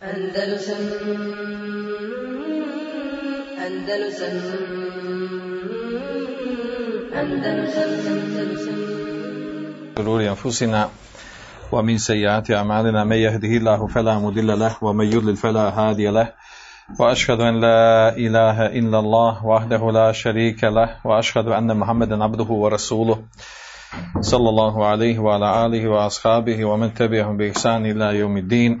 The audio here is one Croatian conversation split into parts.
Andalusam Andalusam Andalusam Andalusam شرور أنفسنا ومن سيئات أعمالنا من يهده الله فلا مضل له ومن يضلل فلا هادي له. وأشهد أن لا إله إلا الله وحده لا شريك له. وأشهد أن محمدا عبده ورسوله صلى الله عليه وعلى آله وأصحابه ومن تبعهم بإحسان إلى يوم الدين.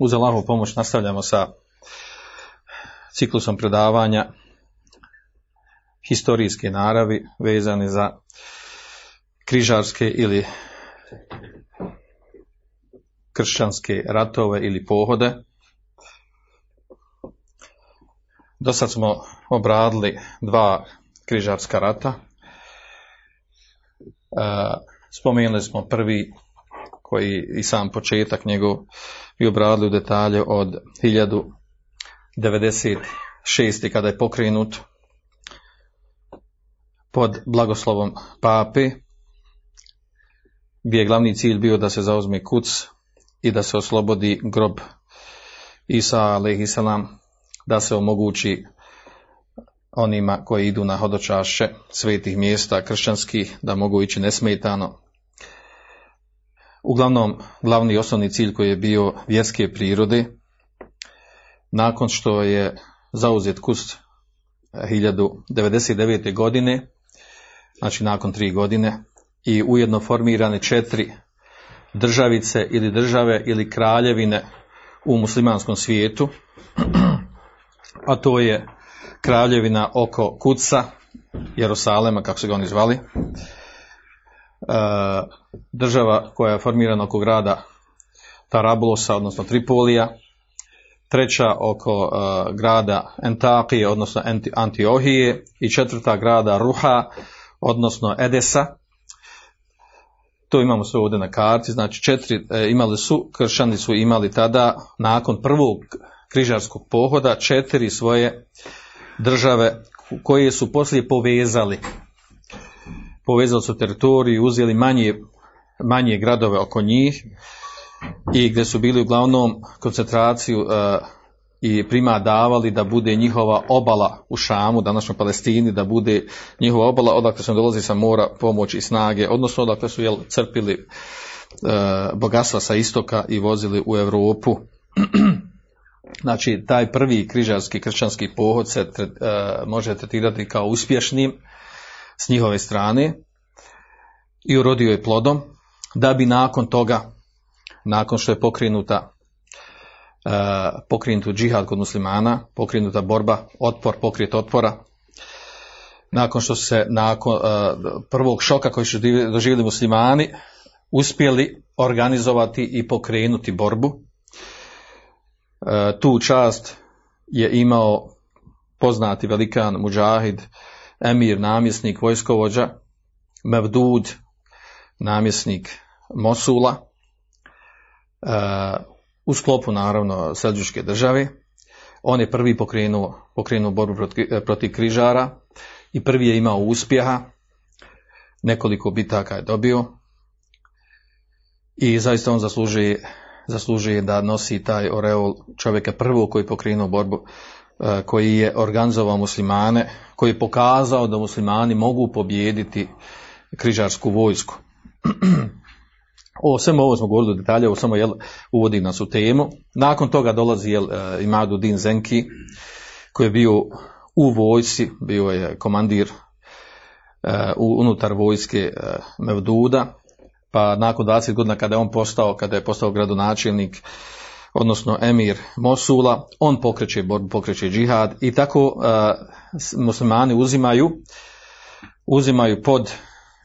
Uz Allahovu pomoć nastavljamo sa ciklusom predavanja historijske naravi vezane za križarske ili kršćanske ratove ili pohode. Do sad smo obradili dva križarska rata. E, spomenuli smo prvi koji i sam početak njegov i obradili u detalje od 1096. kada je pokrenut pod blagoslovom pape gdje je glavni cilj bio da se zauzme kuc i da se oslobodi grob Isa a.s. da se omogući onima koji idu na hodočaše svetih mjesta kršćanskih da mogu ići nesmetano. Uglavnom, glavni osnovni cilj koji je bio vjerske prirode, nakon što je zauzet kust 1099. godine, znači nakon tri godine, i ujedno formirane četiri državice ili države ili kraljevine u muslimanskom svijetu, a to je kraljevina oko Kuca, Jerusalema, kako se ga oni zvali, država koja je formirana oko grada Tarabulosa, odnosno Tripolija, treća oko e, grada Entakije, odnosno Antiohije. I četvrta grada Ruha, odnosno Edesa, to imamo sve ovdje na karti, znači četiri e, imali su, kršćani su imali tada, nakon prvog križarskog pohoda, četiri svoje države koje su poslije povezali. Povezali su teritoriju, uzeli manje, manje gradove oko njih i gdje su bili uglavnom koncentraciju e, i prima davali da bude njihova obala u Šamu, današnjoj Palestini, da bude njihova obala, odakle su dolazi sa mora pomoć i snage, odnosno odakle su jel, crpili e, bogatstva sa istoka i vozili u Europu. znači, taj prvi križarski kršćanski pohod se e, može tretirati kao uspješnim s njihove strane i urodio je plodom, da bi nakon toga, nakon što je pokrenuta E, pokrenut džihad kod muslimana, pokrenuta borba, otpor, pokret otpora. Nakon što se nakon e, prvog šoka koji su doživjeli muslimani uspjeli organizovati i pokrenuti borbu. E, tu čast je imao poznati velikan muđahid, emir, namjesnik, vojskovođa, Mevdud, namjesnik Mosula, u sklopu naravno Selđuške države. On je prvi pokrenuo, pokrenuo borbu protiv, protiv križara i prvi je imao uspjeha. Nekoliko bitaka je dobio i zaista on zaslužuje, zaslužuje da nosi taj oreol čovjeka prvog koji je pokrenuo borbu, e, koji je organizovao muslimane, koji je pokazao da muslimani mogu pobijediti križarsku vojsku. O svemu ovo smo govorili u ovo samo jel, uvodi nas u temu. Nakon toga dolazi jel, e, Imadu Din Zenki, koji je bio u vojsi, bio je komandir uh, unutar vojske uh, Mevduda, pa nakon 20 godina kada je on postao, kada je postao gradonačelnik, odnosno emir Mosula, on pokreće borbu, pokreće džihad i tako uh, muslimani uzimaju uzimaju pod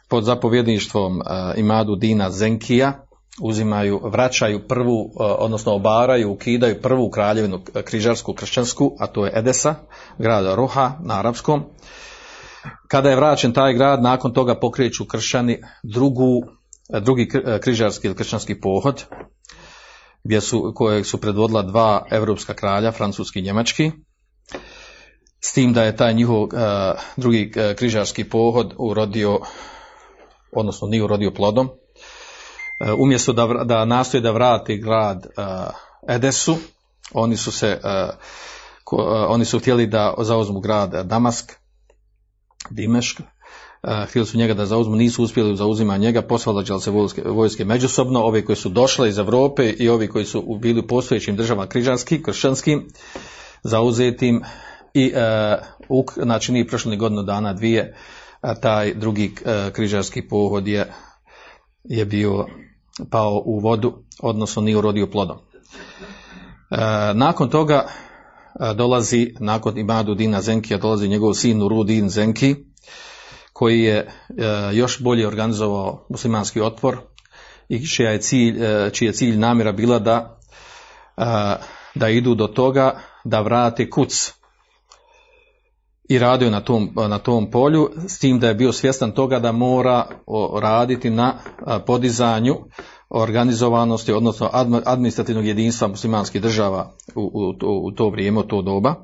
pod zapovjedništvom uh, Imadu Dina Zenkija, uzimaju, vraćaju prvu, uh, odnosno obaraju, ukidaju prvu kraljevinu križarsku, kršćansku, a to je Edesa, grada Roha na arapskom. Kada je vraćen taj grad, nakon toga pokreću kršćani drugu, drugi križarski ili kršćanski pohod, gdje su, kojeg su predvodila dva europska kralja, francuski i njemački, s tim da je taj njihov uh, drugi uh, križarski pohod urodio, odnosno nije urodio plodom, uh, umjesto da, da nastoje da vrati grad Edesu, oni su se ko, oni su htjeli da zauzmu grad Damask, Dimešk, htjeli su njega da zauzmu, nisu uspjeli zauzima njega, posvalađali se vojske, vojske međusobno, ovi koji su došle iz Europe i ovi koji su bili u postojećim državama križanskim, kršćanskim, zauzetim i uh, znači nije prošlo godinu dana dvije a taj drugi uh, križarski pohod je, je bio pao u vodu odnosno nije urodio plodom. Uh, nakon toga dolazi nakon Imadu Dina Zenkija dolazi njegov sin Nurudin Zenki koji je još bolje organizovao muslimanski otpor i čija je cilj, čiji je cilj namjera bila da da idu do toga da vrate kuc. I radio na tom, na tom polju, s tim da je bio svjestan toga da mora raditi na podizanju organizovanosti, odnosno administrativnog jedinstva muslimanskih država u, u, u to vrijeme, u to doba,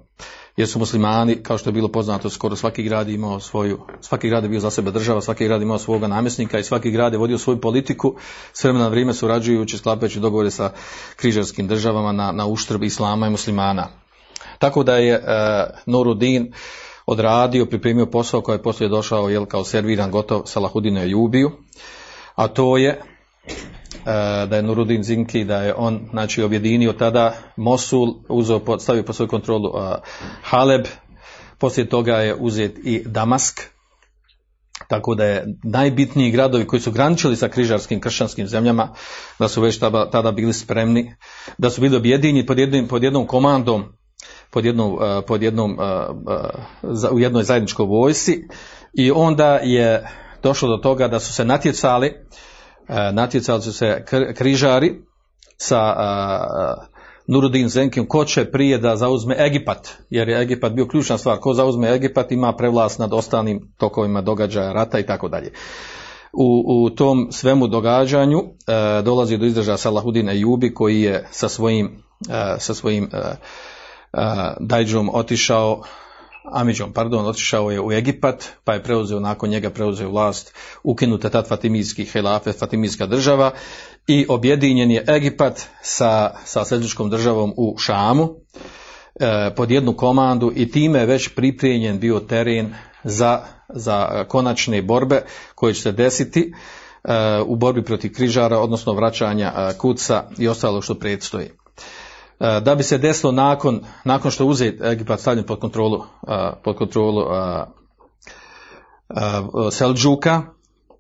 jer su muslimani, kao što je bilo poznato, skoro svaki grad imao svoju, svaki grad je bio za sebe država, svaki grad imao svoga namjesnika i svaki grad je vodio svoju politiku, s vremena na vrijeme surađujući, sklapajući dogovore sa križarskim državama na, na uštrb islama i muslimana. Tako da je uh, Norudin odradio, pripremio posao koji je poslije došao jel, kao serviran gotov Salahudinu Ljubiju, a to je e, da je Nurudin Zinki, da je on znači, objedinio tada Mosul, uzeo, stavio po svoju kontrolu uh, Haleb, poslije toga je uzet i Damask, tako da je najbitniji gradovi koji su graničili sa križarskim kršćanskim zemljama, da su već tada, bili spremni, da su bili objedinjeni pod, jednim, pod jednom komandom pod jednom, pod jednom u jednoj zajedničkoj vojsi i onda je došlo do toga da su se natjecali natjecali su se križari sa Nurudin Zenkim. Ko će prije da zauzme Egipat? Jer je Egipat bio ključna stvar. Ko zauzme Egipat ima prevlast nad ostalim tokovima događaja rata i tako dalje. U, u tom svemu događanju e, dolazi do izdržaja Salahudin Ejubi koji je sa svojim, e, sa svojim e, Dajđom otišao, Amidžom, pardon, otišao je u Egipat, pa je preuzeo, nakon njega preuzeo vlast, ukinuta tad Fatimijski helafe, Fatimijska država i objedinjen je Egipat sa, sa seljučkom državom u Šamu e, pod jednu komandu i time je već pripremljen bio teren za, za konačne borbe koje će se desiti e, u borbi protiv križara, odnosno vraćanja e, kuca i ostalo što predstoji. E, da bi se desilo nakon, nakon što uzet Egipat stavljen pod kontrolu, e, pod kontrolu e, Selđuka,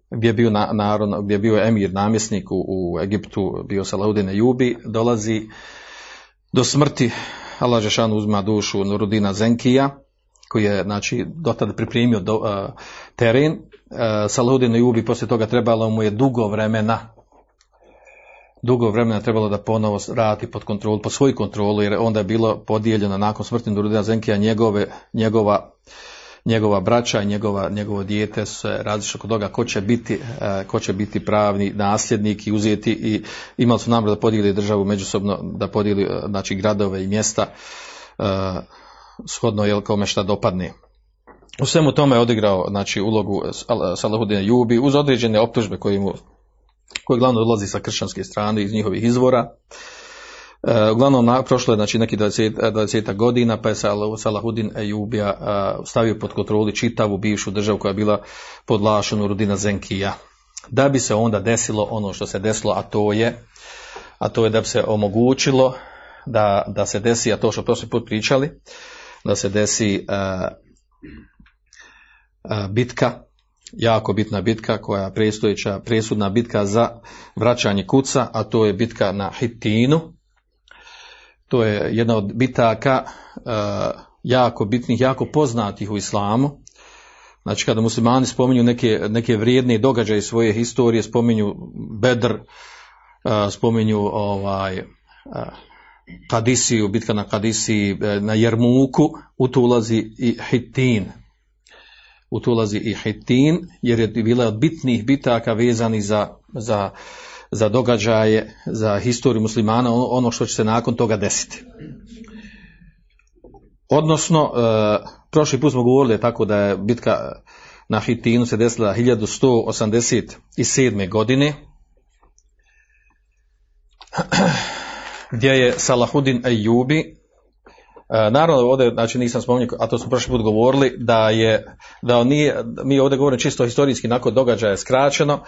gdje je bio, narod, gdje je bio emir namjesnik u, u Egiptu, bio Salaudin Jubi, dolazi do smrti Allah uzma dušu Nurudina Zenkija, koji je znači, dotad pripremio do, teren. Uh, Salaudin Jubi poslije toga trebalo mu je dugo vremena dugo vremena trebalo da ponovo rati pod kontrolu, pod svoju kontrolu, jer onda je bilo podijeljeno nakon smrti Nurudina Zenkija njegove, njegova, njegova braća i njegova, njegovo dijete se različili kod toga ko će biti, ko će biti pravni nasljednik i uzeti i imali su namjer da podijeli državu međusobno, da podijeli znači, gradove i mjesta shodno jel kome šta dopadne. U svemu tome je odigrao znači, ulogu Salahudina Jubi uz određene optužbe koje mu koji glavno odlazi sa kršćanske strane iz njihovih izvora. E, uglavnom, na, prošlo je znači, neki 20, 20 godina, pa je Salahudin Ejubija e, stavio pod kontroli čitavu bivšu državu koja je bila pod lašom Rudina Zenkija. Da bi se onda desilo ono što se desilo, a to je, a to je da bi se omogućilo da, da se desi, a to što prošli put pričali, da se desi uh, bitka jako bitna bitka koja je prestojeća, presudna bitka za vraćanje kuca, a to je bitka na Hitinu. To je jedna od bitaka uh, jako bitnih, jako poznatih u islamu. Znači kada muslimani spominju neke, neke vrijedne događaje svoje historije, spominju Bedr, spominju ovaj, uh, Kadisiju, bitka na Kadisiji, na Jermuku, u to ulazi i Hitin. U to ulazi i Hitin, jer je bila od bitnih bitaka vezani za, za, za događaje, za historiju muslimana, ono što će se nakon toga desiti. Odnosno, prošli put smo govorili tako da je bitka na Hitinu se desila 1187. godine, gdje je Salahudin Ejubi, naravno ovdje, znači nisam spomenuo, a to smo prošli put govorili, da je, da on nije, mi ovdje govorimo čisto historijski, nakon događaja je skraćeno,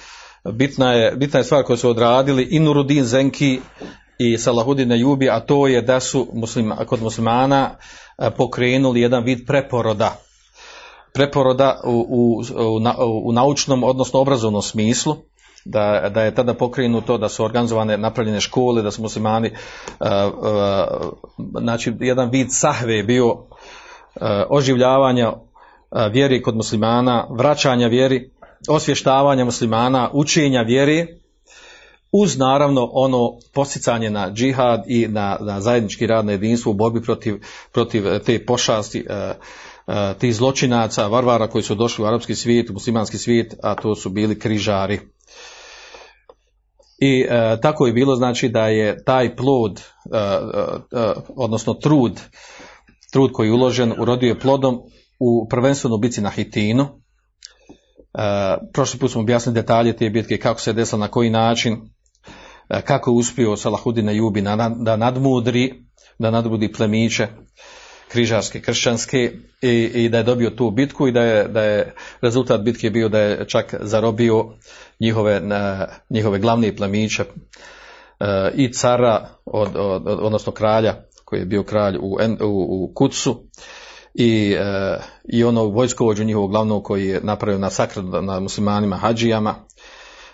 bitna je, bitna je stvar koju su odradili i Nurudin Zenki i Salahudin Ejubi, a to je da su muslima, kod muslimana pokrenuli jedan vid preporoda, preporoda u, u, u, u naučnom, odnosno obrazovnom smislu, da, da je tada pokrenuto, da su organizovane napravljene škole, da su muslimani, uh, uh, znači jedan vid sahve je bio uh, oživljavanja vjeri kod muslimana, vraćanja vjeri, osvještavanja muslimana, učenja vjeri, uz naravno ono posticanje na džihad i na, na zajednički rad na jedinstvu u borbi protiv, protiv te pošasti, tih zločinaca, varvara koji su došli u arapski svijet, u muslimanski svijet, a to su bili križari. I e, tako je bilo znači da je taj plod, e, e, odnosno trud, trud koji je uložen urodio je plodom u prvenstveno bici na Hitinu. Prošli put smo objasnili detalje te bitke, kako se desilo, na koji način, kako je uspio Salahudina Jubi da nadmudri, da nadmudri plemiće križarske, kršćanske i, i da je dobio tu bitku i da je, da je rezultat bitke bio da je čak zarobio njihove, njihove glavne plemiće e, i cara, od, od, odnosno kralja koji je bio kralj u, u, u Kucu i, e, i ono vojskovođu njihovog glavnog koji je napravio na sakr na muslimanima hađijama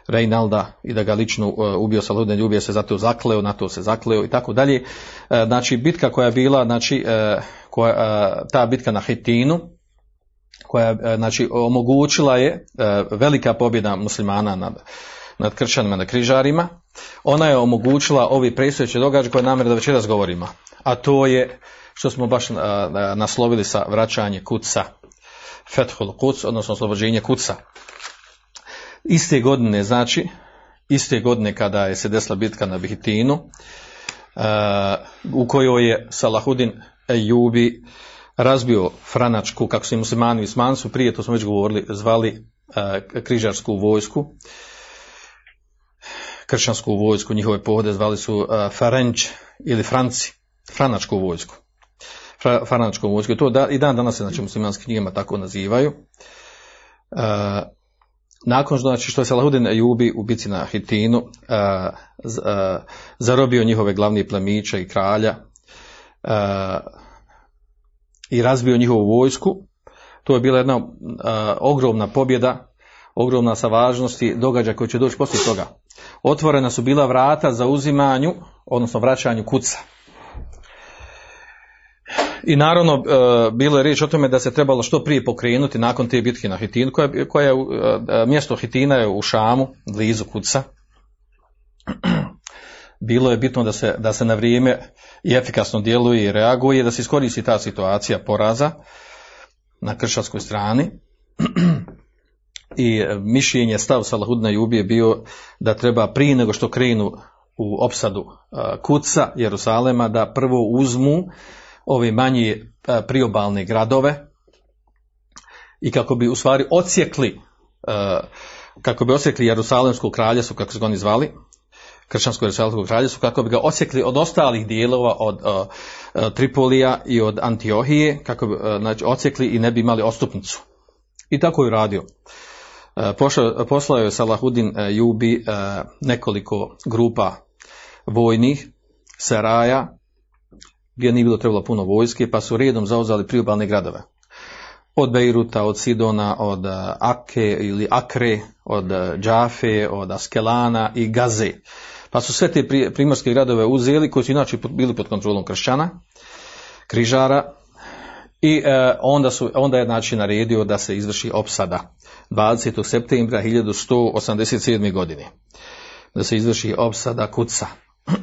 Reinalda i da ga lično uh, ubio Saludne ljubije se zato zakleo, na to se zakleo i tako dalje. Uh, znači bitka koja je bila, znači koja, ta bitka na Hitinu, koja znači omogućila je velika pobjeda muslimana nad, nad kršćanima, nad križarima, ona je omogućila ovi predstojeći događaj koje namjer da večeras govorimo, a to je što smo baš naslovili sa vraćanje kuca, Fethul Kuc, odnosno oslobođenje kuca. Iste godine, znači, iste godine kada je se desila bitka na Bihitinu, u kojoj je Salahudin Ejubi razbio franačku, kako su i muslimani i su prije, to smo već govorili, zvali uh, križarsku vojsku, kršćansku vojsku, njihove pohode zvali su uh, Farenč ili Franci, franačku vojsku. Fra, franačku vojsku. To da, i dan danas se znači muslimanskim knjigama tako nazivaju. Uh, nakon znači, što je Salahudin Ejubi u bici na Hitinu zarobio njihove glavni plemiće i kralja i razbio njihovu vojsku, to je bila jedna uh, ogromna pobjeda, ogromna sa važnosti događaja koji će doći poslije toga. Otvorena su bila vrata za uzimanju, odnosno vraćanju kuca. I naravno, e, bilo je riječ o tome da se trebalo što prije pokrenuti nakon te bitke na Hitinu, koja, koja je, e, mjesto Hitina je u Šamu, blizu Kuca. Bilo je bitno da se, da se na vrijeme i efikasno djeluje i reaguje, da se iskoristi ta situacija poraza na kršćanskoj strani. I mišljenje stav Salahudna Jubi je bio da treba prije nego što krenu u opsadu e, Kuca, Jerusalema, da prvo uzmu ove manje e, priobalne gradove i kako bi u stvari odsjekli e, kako bi odsjekli Jerusalemsko kraljevstvo, kako su ga oni zvali, kršćansko Jerusalemsko kraljevstvo, kako bi ga odsjekli od ostalih dijelova od uh, Tripolija i od Antiohije, kako bi uh, znači, odsjekli i ne bi imali ostupnicu. I tako je radio. Uh, poslao je Salahudin Jubi nekoliko grupa vojnih, seraja, gdje nije bilo trebalo puno vojske, pa su redom zauzali priobalne gradove. Od Beiruta, od Sidona, od Ake ili Akre, od Džafe, od Askelana i Gaze. Pa su sve te primorske gradove uzeli, koji su inače bili pod kontrolom kršćana, križara, i e, onda, su, onda je znači naredio da se izvrši opsada 20. septembra 1187. godine. da se izvrši opsada kuca.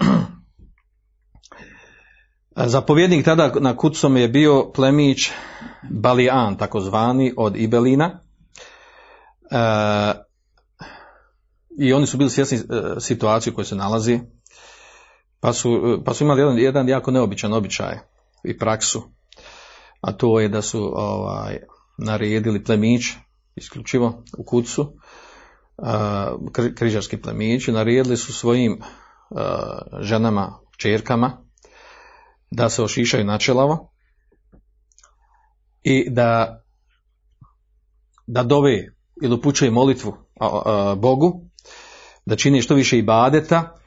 Zapovjednik tada na kucom je bio plemić Balian, takozvani, od Ibelina. E, I oni su bili svjesni e, situacije u kojoj se nalazi, pa su, pa su imali jedan, jedan jako neobičan običaj i praksu, a to je da su ovaj, naredili plemić, isključivo u kucu, e, križarski plemići, naredili su svojim e, ženama, čerkama, da se ošišaju načelavo i da da dove ili upućuje molitvu Bogu, da čini što više ibadeta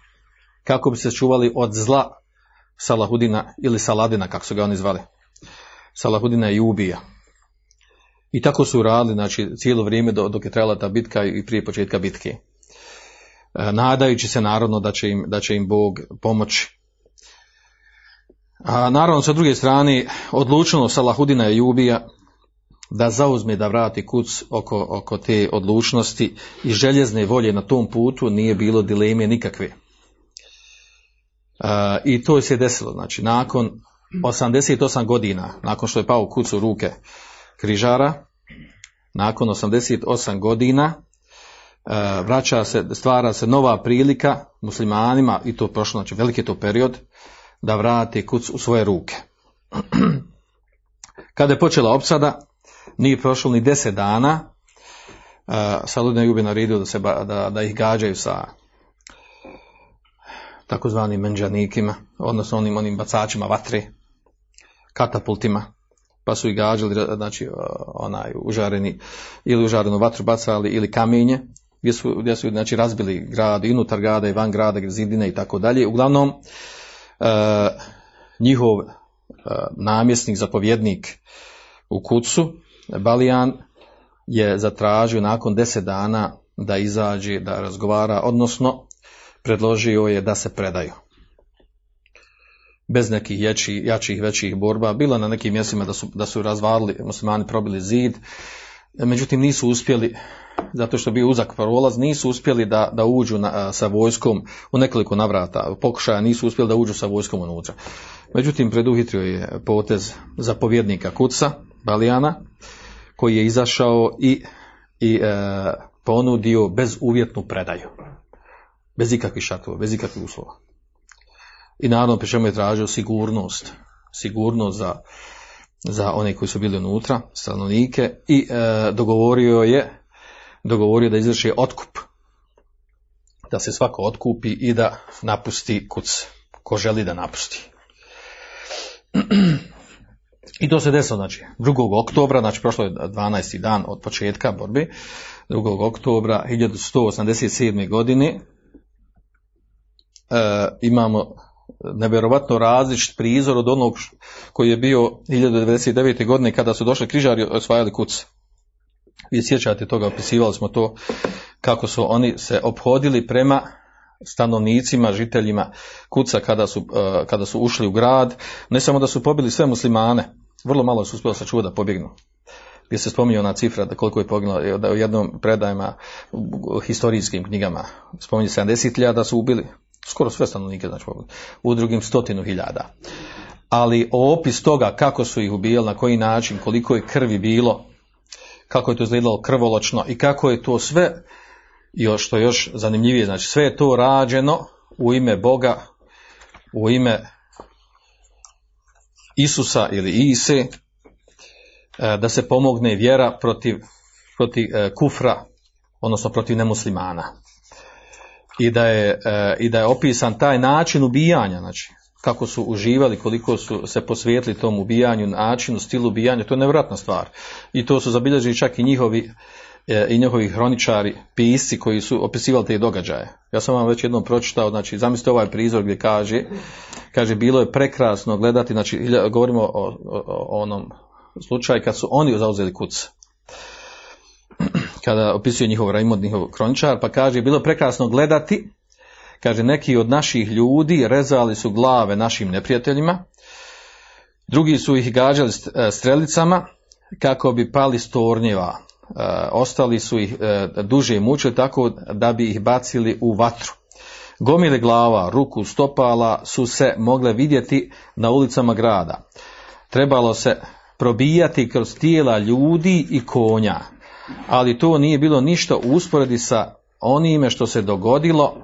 kako bi se čuvali od zla Salahudina ili Saladina, kako su ga oni zvali. Salahudina i ubija. I tako su radili, znači, cijelo vrijeme dok je trajala ta bitka i prije početka bitke. E, nadajući se narodno da će im, da će im Bog pomoći. A naravno, sa druge strane, odlučeno Salahudina i ubija da zauzme da vrati kuc oko, oko te odlučnosti i željezne volje na tom putu nije bilo dileme nikakve. E, I to se desilo, znači nakon 88 godina, nakon što je pao kuc u ruke križara, nakon 88 godina e, vraća se, stvara se nova prilika muslimanima i to prošlo, znači veliki je to period, da vrati kuc u svoje ruke. Kada je počela opsada, nije prošlo ni deset dana, uh, Saludin Jubi naredio da, se, da, da ih gađaju sa takozvanim menđanikima, odnosno onim, onim bacačima vatre, katapultima, pa su ih gađali, znači, uh, onaj, užareni, ili užarenu vatru bacali, ili kamenje, gdje su, gdje su znači, razbili grad, i unutar grada, i van grada, zidine i tako dalje. Uglavnom, njihov namjesnik, zapovjednik u kucu, Balijan je zatražio nakon deset dana da izađe, da razgovara, odnosno predložio je da se predaju. Bez nekih jačih, jačih većih borba. Bilo na nekim mjestima da su, da su razvalili, muslimani probili zid, međutim nisu uspjeli, zato što je bio uzak prolaz, nisu uspjeli da, da uđu na, sa vojskom u nekoliko navrata. Pokušaja nisu uspjeli da uđu sa vojskom unutra. Međutim, preduhitrio je potez zapovjednika Kuca, Balijana, koji je izašao i, i e, ponudio bezuvjetnu predaju. Bez ikakvih šatova, bez ikakvih uslova. I naravno pri čemu je tražio sigurnost. Sigurnost za, za one koji su bili unutra, stanovnike, i e, dogovorio je dogovorio da izvrši otkup. Da se svako otkupi i da napusti kuc. Ko želi da napusti. I to se desilo, znači, 2. oktobra, znači prošlo je 12. dan od početka borbe, 2. oktobra 1187. godine e, imamo nevjerovatno različit prizor od onog koji je bio 1099. godine kada su došli križari osvajali kuc. Vi sjećate toga, opisivali smo to kako su oni se obhodili prema stanovnicima, žiteljima kuca kada su, e, kada su ušli u grad, ne samo da su pobili sve muslimane, vrlo malo su uspjeli sačuvati da pobjegnu. Gdje se spominje ona cifra da koliko je poginulo, da u jednom predajima u historijskim knjigama spominje 70.000 da su ubili, skoro sve stanovnike znači u drugim stotinu hiljada. Ali opis toga kako su ih ubijali, na koji način, koliko je krvi bilo, kako je to izgledalo krvoločno i kako je to sve, još što još zanimljivije, znači sve je to rađeno u ime Boga, u ime Isusa ili Ise, e, da se pomogne vjera protiv, protiv e, kufra, odnosno protiv nemuslimana. I da, je, e, I da je opisan taj način ubijanja, znači kako su uživali, koliko su se posvijetili tom ubijanju, načinu, stilu ubijanja, to je nevratna stvar. I to su zabilježili čak i njihovi i njihovi hroničari, pisci koji su opisivali te događaje. Ja sam vam već jednom pročitao, znači zamislite ovaj prizor gdje kaže, kaže bilo je prekrasno gledati, znači govorimo o, o, o onom slučaju kad su oni zauzeli kuc. Kada opisuje njihov Raimond, njihov kroničar, pa kaže bilo je prekrasno gledati, kaže neki od naših ljudi rezali su glave našim neprijateljima, drugi su ih gađali strelicama kako bi pali stornjeva, ostali su ih duže mučili tako da bi ih bacili u vatru. Gomile glava, ruku, stopala su se mogle vidjeti na ulicama grada. Trebalo se probijati kroz tijela ljudi i konja, ali to nije bilo ništa u usporedi sa onime što se dogodilo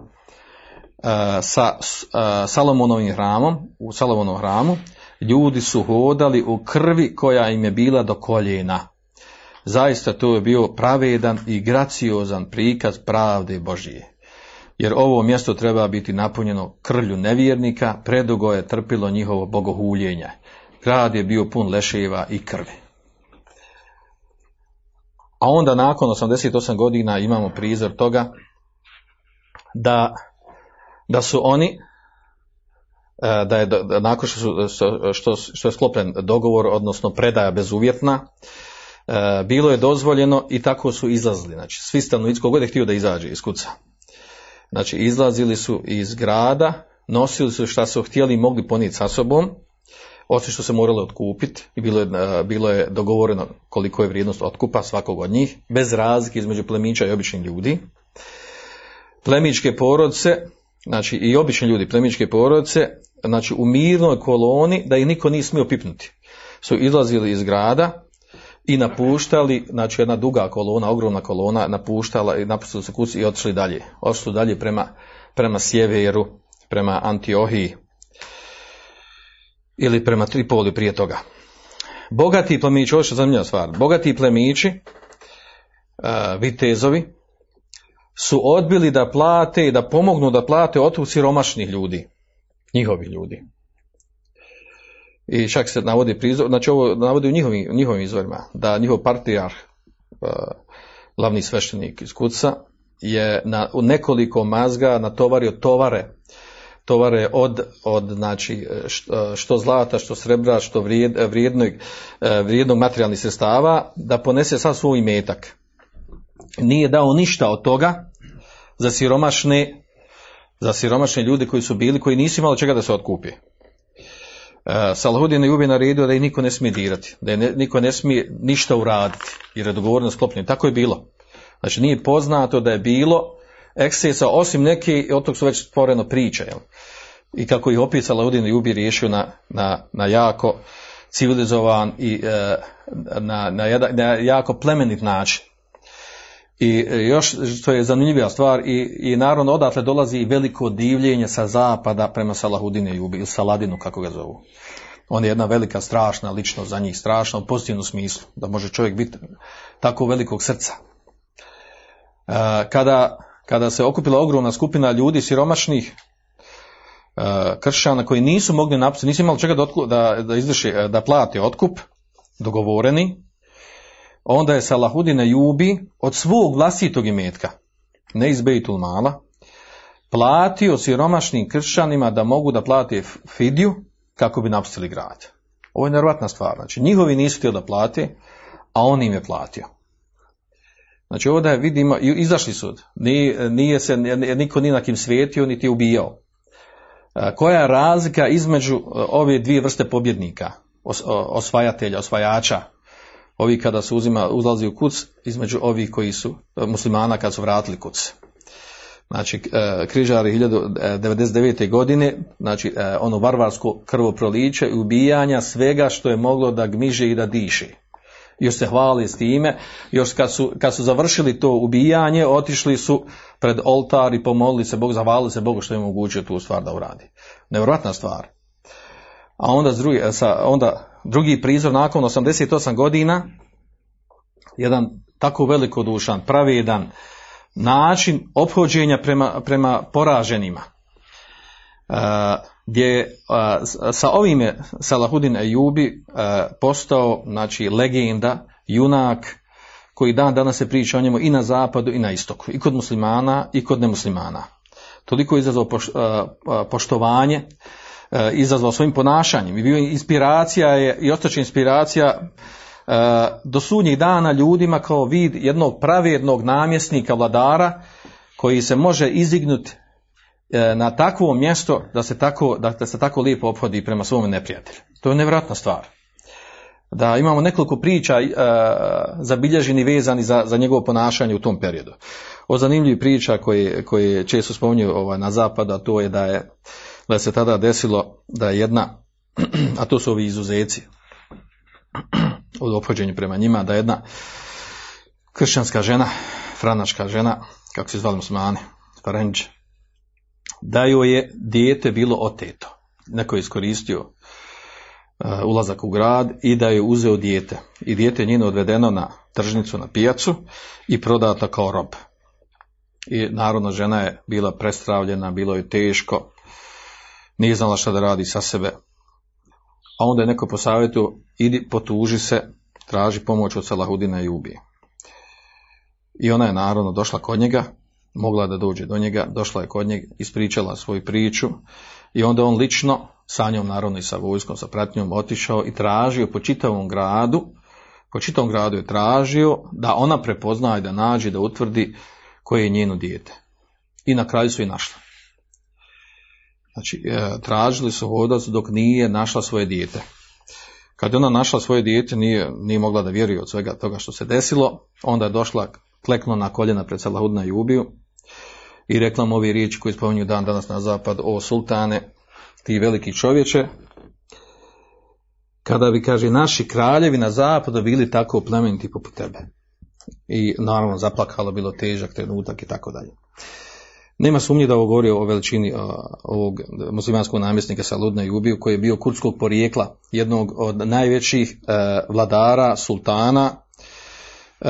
e, sa e, Salomonovim hramom, u Salomonovom hramu, ljudi su hodali u krvi koja im je bila do koljena. Zaista to je bio pravedan i graciozan prikaz pravde Božije. Jer ovo mjesto treba biti napunjeno krvlju nevjernika, predugo je trpilo njihovo bogohuljenje. Grad je bio pun leševa i krvi. A onda nakon 88 godina imamo prizor toga da, da su oni e, da je da, nakon što, su, što, što je sklopljen dogovor, odnosno predaja bezuvjetna, bilo je dozvoljeno i tako su izlazili. Znači, svi stanovnici, kogod je htio da izađe iz kuca. Znači, izlazili su iz grada, nosili su šta su htjeli i mogli ponijeti sa sobom, osim što se moralo otkupiti i bilo je, e, bilo je dogovoreno koliko je vrijednost otkupa svakog od njih, bez razlike između plemića i običnih ljudi. Plemičke porodce, znači i obični ljudi, plemičke porodce, znači u mirnoj koloni, da ih niko nije smio pipnuti, su izlazili iz grada i napuštali, znači jedna duga kolona, ogromna kolona, napuštala i napustili se kući i otišli dalje. Otišli dalje prema, prema sjeveru, prema Antiohiji ili prema Tripoli prije toga. Bogati plemići, ovo je zanimljiva stvar, bogati plemići, uh, vitezovi, su odbili da plate i da pomognu da plate otu siromašnih ljudi, njihovih ljudi. I čak se navodi prizor, znači ovo navodi u njihovim, njihovim izvorima, da njihov partijar, uh, glavni sveštenik iz Kuca, je na, u nekoliko mazga natovario tovare tovare od, od znači, što zlata, što srebra, što vrijed, vrijednog, vrijednog materijalnih sredstava, da ponese sav svoj imetak. Nije dao ništa od toga za siromašne, za siromašne ljude koji su bili, koji nisu imali čega da se otkupi. Salahudin je ubi naredio da ih niko ne smije dirati, da je ne, niko ne smije ništa uraditi, jer je dogovorno sklopljen. Tako je bilo. Znači nije poznato da je bilo ekscesa, osim neki, od tog su već stvoreno priče. Jel? I kako ih opisala Udin Jubi riješio na, na, na jako civilizovan i e, na, na, na jako plemenit način. I e, još što je zanimljiva stvar i, i naravno odatle dolazi i veliko divljenje sa zapada prema Salahudine Jubi ili Saladinu kako ga zovu. On je jedna velika strašna ličnost za njih, strašna u pozitivnom smislu, da može čovjek biti tako velikog srca. E, kada kada se okupila ogromna skupina ljudi siromašnih uh, kršćana koji nisu mogli napisati, nisu imali čega da, da, izvrši, e, da plati otkup, dogovoreni, onda je Salahudine Jubi od svog vlastitog imetka, ne iz Bejtul Mala, platio siromašnim kršćanima da mogu da plati fidiju kako bi napustili grad. Ovo je nevjerojatna stvar. Znači, njihovi nisu htjeli da plati, a on im je platio. Znači ovdje vidimo, izašli su, nije, nije se, niko ni na kim svijetio, niti ubijao. Koja je razlika između ove dvije vrste pobjednika, osvajatelja, osvajača, ovi kada su uzima, uzlazi u kuc, između ovih koji su muslimana kad su vratili kuc. Znači, križari 1099. godine, znači ono varvarsko krvoproliće i ubijanja svega što je moglo da gmiže i da diše još se hvali s time, još kad su, kad su završili to ubijanje, otišli su pred oltar i pomolili se Bog, zahvalili se Bogu što je moguće tu stvar da uradi. Nevjerojatna stvar. A onda, drugi, sa, onda drugi prizor nakon 88 godina, jedan tako velikodušan, pravedan način ophođenja prema, prema poraženima. Uh, gdje sa ovim je Salahudin Ejubi postao znači legenda, junak koji dan danas se priča o njemu i na zapadu i na istoku, i kod muslimana i kod nemuslimana. Toliko je izazvao poštovanje, izazvao svojim ponašanjem i bio inspiracija je i ostaće inspiracija do sudnjih dana ljudima kao vid jednog pravjednog namjesnika vladara koji se može izignuti E, na takvo mjesto da se tako, da, se tako lijepo ophodi prema svome neprijatelju. To je nevratna stvar. da imamo nekoliko priča uh, zabilježeni vezani za, za njegovo ponašanje u tom periodu. Od zanimljivih priča koje, koje često spominju ovaj, na zapada, to je da je da se tada desilo da je jedna, a to su ovi izuzeci od ophođenja prema njima, da je jedna kršćanska žena, franačka žena, kako se zvali muslimani, Farenđ, da joj je dijete bilo oteto. Neko je iskoristio uh, ulazak u grad i da je uzeo dijete. I dijete je njeno odvedeno na tržnicu, na pijacu i prodata kao rob. I naravno žena je bila prestravljena, bilo je teško, nije znala šta da radi sa sebe. A onda je neko po savjetu, idi potuži se, traži pomoć od Salahudina i ubije. I ona je naravno došla kod njega, mogla da dođe do njega, došla je kod njega, ispričala svoju priču i onda on lično, sa njom naravno i sa vojskom, sa pratnjom, otišao i tražio po čitavom gradu, po čitavom gradu je tražio da ona prepozna i da nađe, da utvrdi koje je njeno dijete. I na kraju su i našla. Znači, e, tražili su vodac dok nije našla svoje dijete. Kad je ona našla svoje dijete, nije, nije mogla da vjeruje od svega toga što se desilo, onda je došla klekno na koljena pred Salahudna i ubiju i rekla mu ove riječi koje spominju dan danas na zapad o sultane, ti veliki čovječe, kada bi, kaže, naši kraljevi na zapadu bili tako plemeniti poput tebe. I naravno zaplakalo, bilo težak trenutak i tako dalje. Nema sumnje da ovo govori o veličini ovog muslimanskog namjesnika Saludna i Ubiju, koji je bio kurdskog porijekla, jednog od najvećih uh, vladara, sultana uh,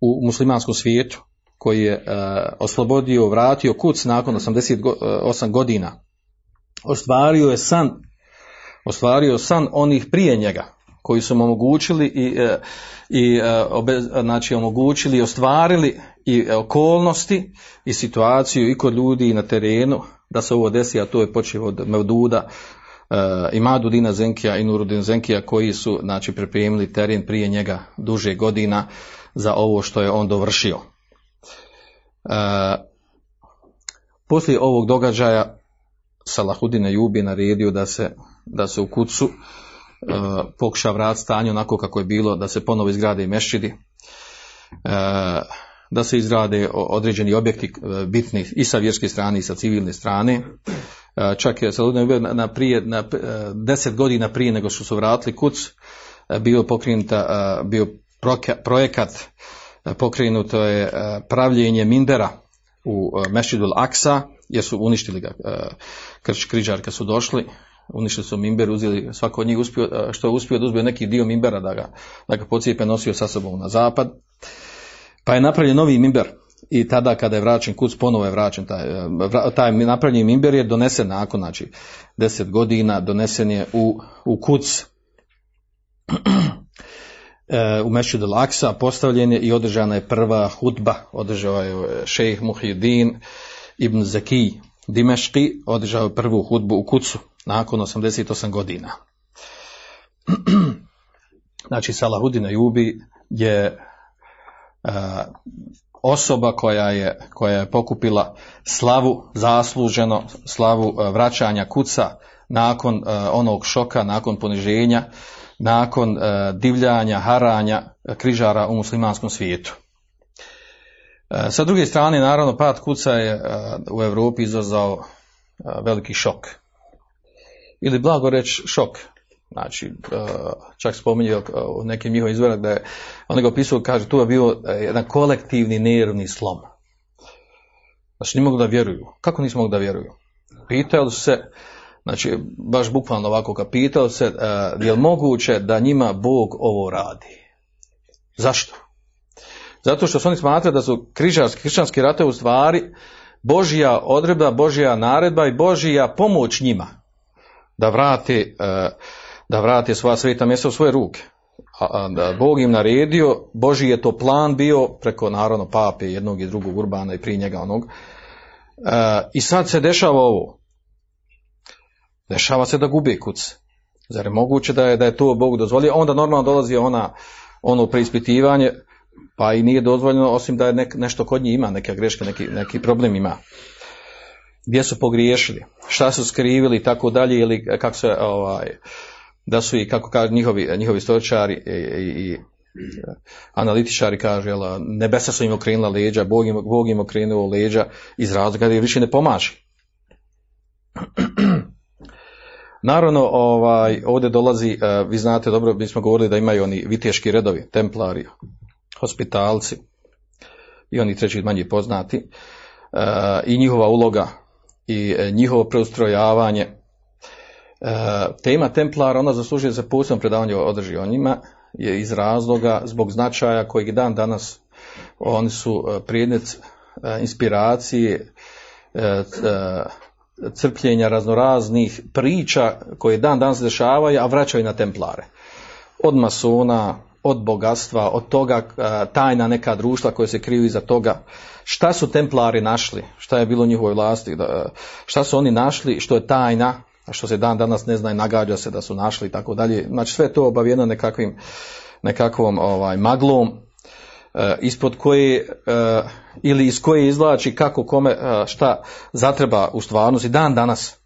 u muslimanskom svijetu, koji je oslobodio, vratio kuc nakon 88 godina. Ostvario je san, ostvario san onih prije njega, koji su mu omogućili i, i obe, znači omogućili i ostvarili i okolnosti i situaciju i kod ljudi i na terenu da se ovo desi, a to je počeo od Mevduda uh, i Madudina Zenkija i Nurudin Zenkija koji su znači pripremili teren prije njega duže godina za ovo što je on dovršio. Poslije ovog događaja Salahudina Jubi naredio da se, da se u kucu pokuša vrat stanje onako kako je bilo, da se ponovo izgrade i mešćidi. Uh, da se izrade određeni objekti e, bitni i sa vjerske strane i sa civilne strane. E, čak je na, prije, na e, deset godina prije nego što su vratili kuc, bio pokrenuta, bio projekat, pokrenuto je pravljenje Mindera u Mešidul Aksa, jer su uništili ga krč križar kad su došli, uništili su Mimber, uzeli, svako od njih uspio, što je uspio da uzme neki dio Mimbera da ga, da ga pocijepe nosio sa sobom na zapad. Pa je napravljen novi mimber. I tada kada je vraćen kuc, ponovo je vraćen taj, taj napravljen mimber je donesen nakon, znači, deset godina, donesen je u, u kuc. E, u Mešću de Laksa, postavljen je i održana je prva hudba, održao je šejh Muhyiddin ibn Zaki Dimeški, održao je prvu hudbu u kucu nakon 88 godina. znači, Salahudina Jubi je osoba koja je, koja je pokupila slavu, zasluženo slavu vraćanja kuca nakon onog šoka, nakon poniženja, nakon divljanja, haranja križara u muslimanskom svijetu. Sa druge strane, naravno, pad kuca je u Europi izazvao veliki šok. Ili blago reći šok, Znači, e, čak spominje u nekim njihovim izvorima da je, on ga opisao, kaže, tu je bio e, jedan kolektivni nervni slom. Znači, ne mogu da vjeruju. Kako nismo mogli da vjeruju? Pitali se, znači, baš bukvalno ovako, kad pitali se, je li moguće da njima Bog ovo radi? Zašto? Zato što su oni smatrali da su križarski, kršćanski rate u stvari Božija odredba, Božija naredba i Božija pomoć njima da vrati uh, da vrate svoja sveta mjesta u svoje ruke. A, da Bog im naredio, Boži je to plan bio preko naravno pape jednog i drugog Urbana i prije njega onog. E, I sad se dešava ovo. Dešava se da gube kuc. Zar je moguće da je, da je to Bog dozvolio? Onda normalno dolazi ona, ono preispitivanje, pa i nije dozvoljeno osim da je nek, nešto kod njih ima, neke greške, neki, neki problem ima. Gdje su pogriješili? Šta su skrivili i tako dalje ili kako se ovaj, da su i kako kažu njihovi, njihovi stočari i, i, i analitičari kažu, jel, nebesa su im okrenula leđa, Bog im, Bog im okrenuo leđa iz razloga jer više ne pomaže. Naravno, ovaj, ovdje dolazi, eh, vi znate dobro, mi smo govorili da imaju oni viteški redovi, templari, hospitalci i oni treći manji poznati eh, i njihova uloga i eh, njihovo preustrojavanje. Tema templara, ona zaslužuje za posebno predavanje održi o njima, je iz razloga zbog značaja kojeg dan danas oni su prijednec inspiracije crpljenja raznoraznih priča koje dan danas dešavaju, a vraćaju na templare. Od masona, od bogatstva, od toga tajna neka društva koje se kriju iza toga. Šta su templari našli? Šta je bilo u njihovoj vlasti? Šta su oni našli što je tajna? Što se dan danas ne zna i nagađa se da su našli i tako dalje. Znači sve to obavijeno nekakvim, nekakvom ovaj, maglom E, ispod koje e, ili iz koje izvlači kako kome e, šta zatreba u stvarnosti dan danas.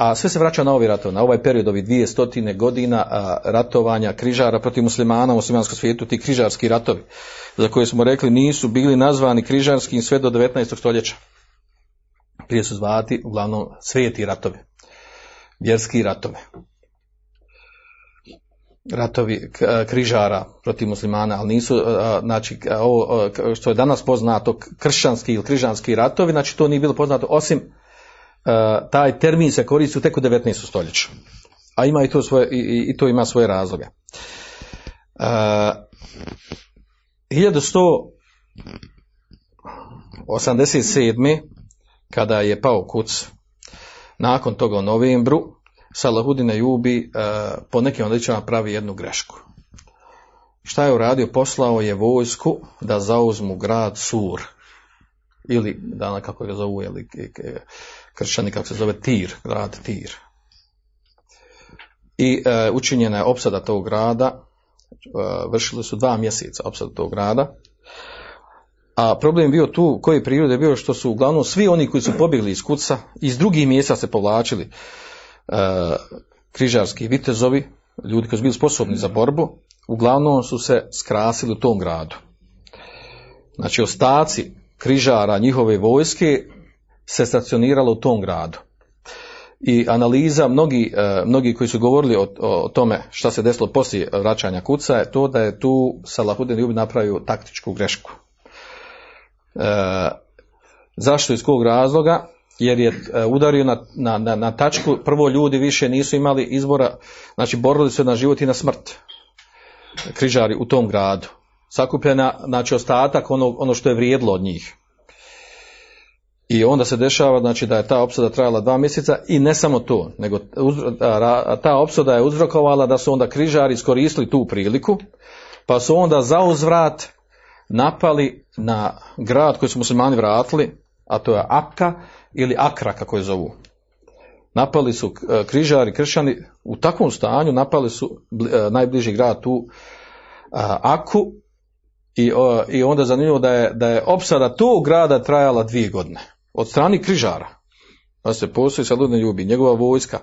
A sve se vraća na ovaj ratov, na ovaj period ovih dvije stotine godina ratovanja križara protiv muslimana u muslimanskom svijetu, ti križarski ratovi, za koje smo rekli nisu bili nazvani križarskim sve do 19. stoljeća. Prije su zvati uglavnom svijeti ratovi, vjerski ratovi ratovi križara protiv muslimana, ali nisu, znači, ovo što je danas poznato kršćanski ili križanski ratovi, znači to nije bilo poznato, osim taj termin se koristi tek u 19. stoljeću. A ima i to, svoje, i, i to ima svoje razloge. 1187. kada je pao kuc, nakon toga u novembru, Salahudine Jubi e, po nekim odličama pravi jednu grešku. Šta je uradio? Poslao je vojsku da zauzmu grad Sur. Ili, dana kako ga zovu, ili kršćani kako se zove Tir, grad Tir. I e, učinjena je opsada tog grada, e, vršili su dva mjeseca opsada tog grada, a problem bio tu, koji prirode bio što su uglavnom svi oni koji su pobjegli iz kuca, iz drugih mjesta se povlačili, E, križarski vitezovi, ljudi koji su bili sposobni za borbu, uglavnom su se skrasili u tom gradu. Znači ostaci križara njihove vojske se stacioniralo u tom gradu. I analiza, mnogi, e, mnogi koji su govorili o, o, tome šta se desilo poslije vraćanja kuca je to da je tu Salahudin Jubi napravio taktičku grešku. E, zašto iz kog razloga? jer je e, udario na, na, na, na tačku, prvo ljudi više nisu imali izbora, znači borili se na život i na smrt, križari u tom gradu. Sakupljena, znači ostatak ono, ono što je vrijedlo od njih. I onda se dešava znači, da je ta opsada trajala dva mjeseca i ne samo to, nego ta opsada je uzrokovala da su onda križari iskoristili tu priliku, pa su onda za uzvrat napali na grad koji su muslimani vratili, a to je Akka, ili Akra kako je zovu. Napali su e, križari, kršćani u takvom stanju, napali su e, najbliži grad tu Aku i, i onda zanimljivo da je, da je opsada tog grada trajala dvije godine. Od strani križara. Da se postoji sa ludne ljubi, njegova vojska.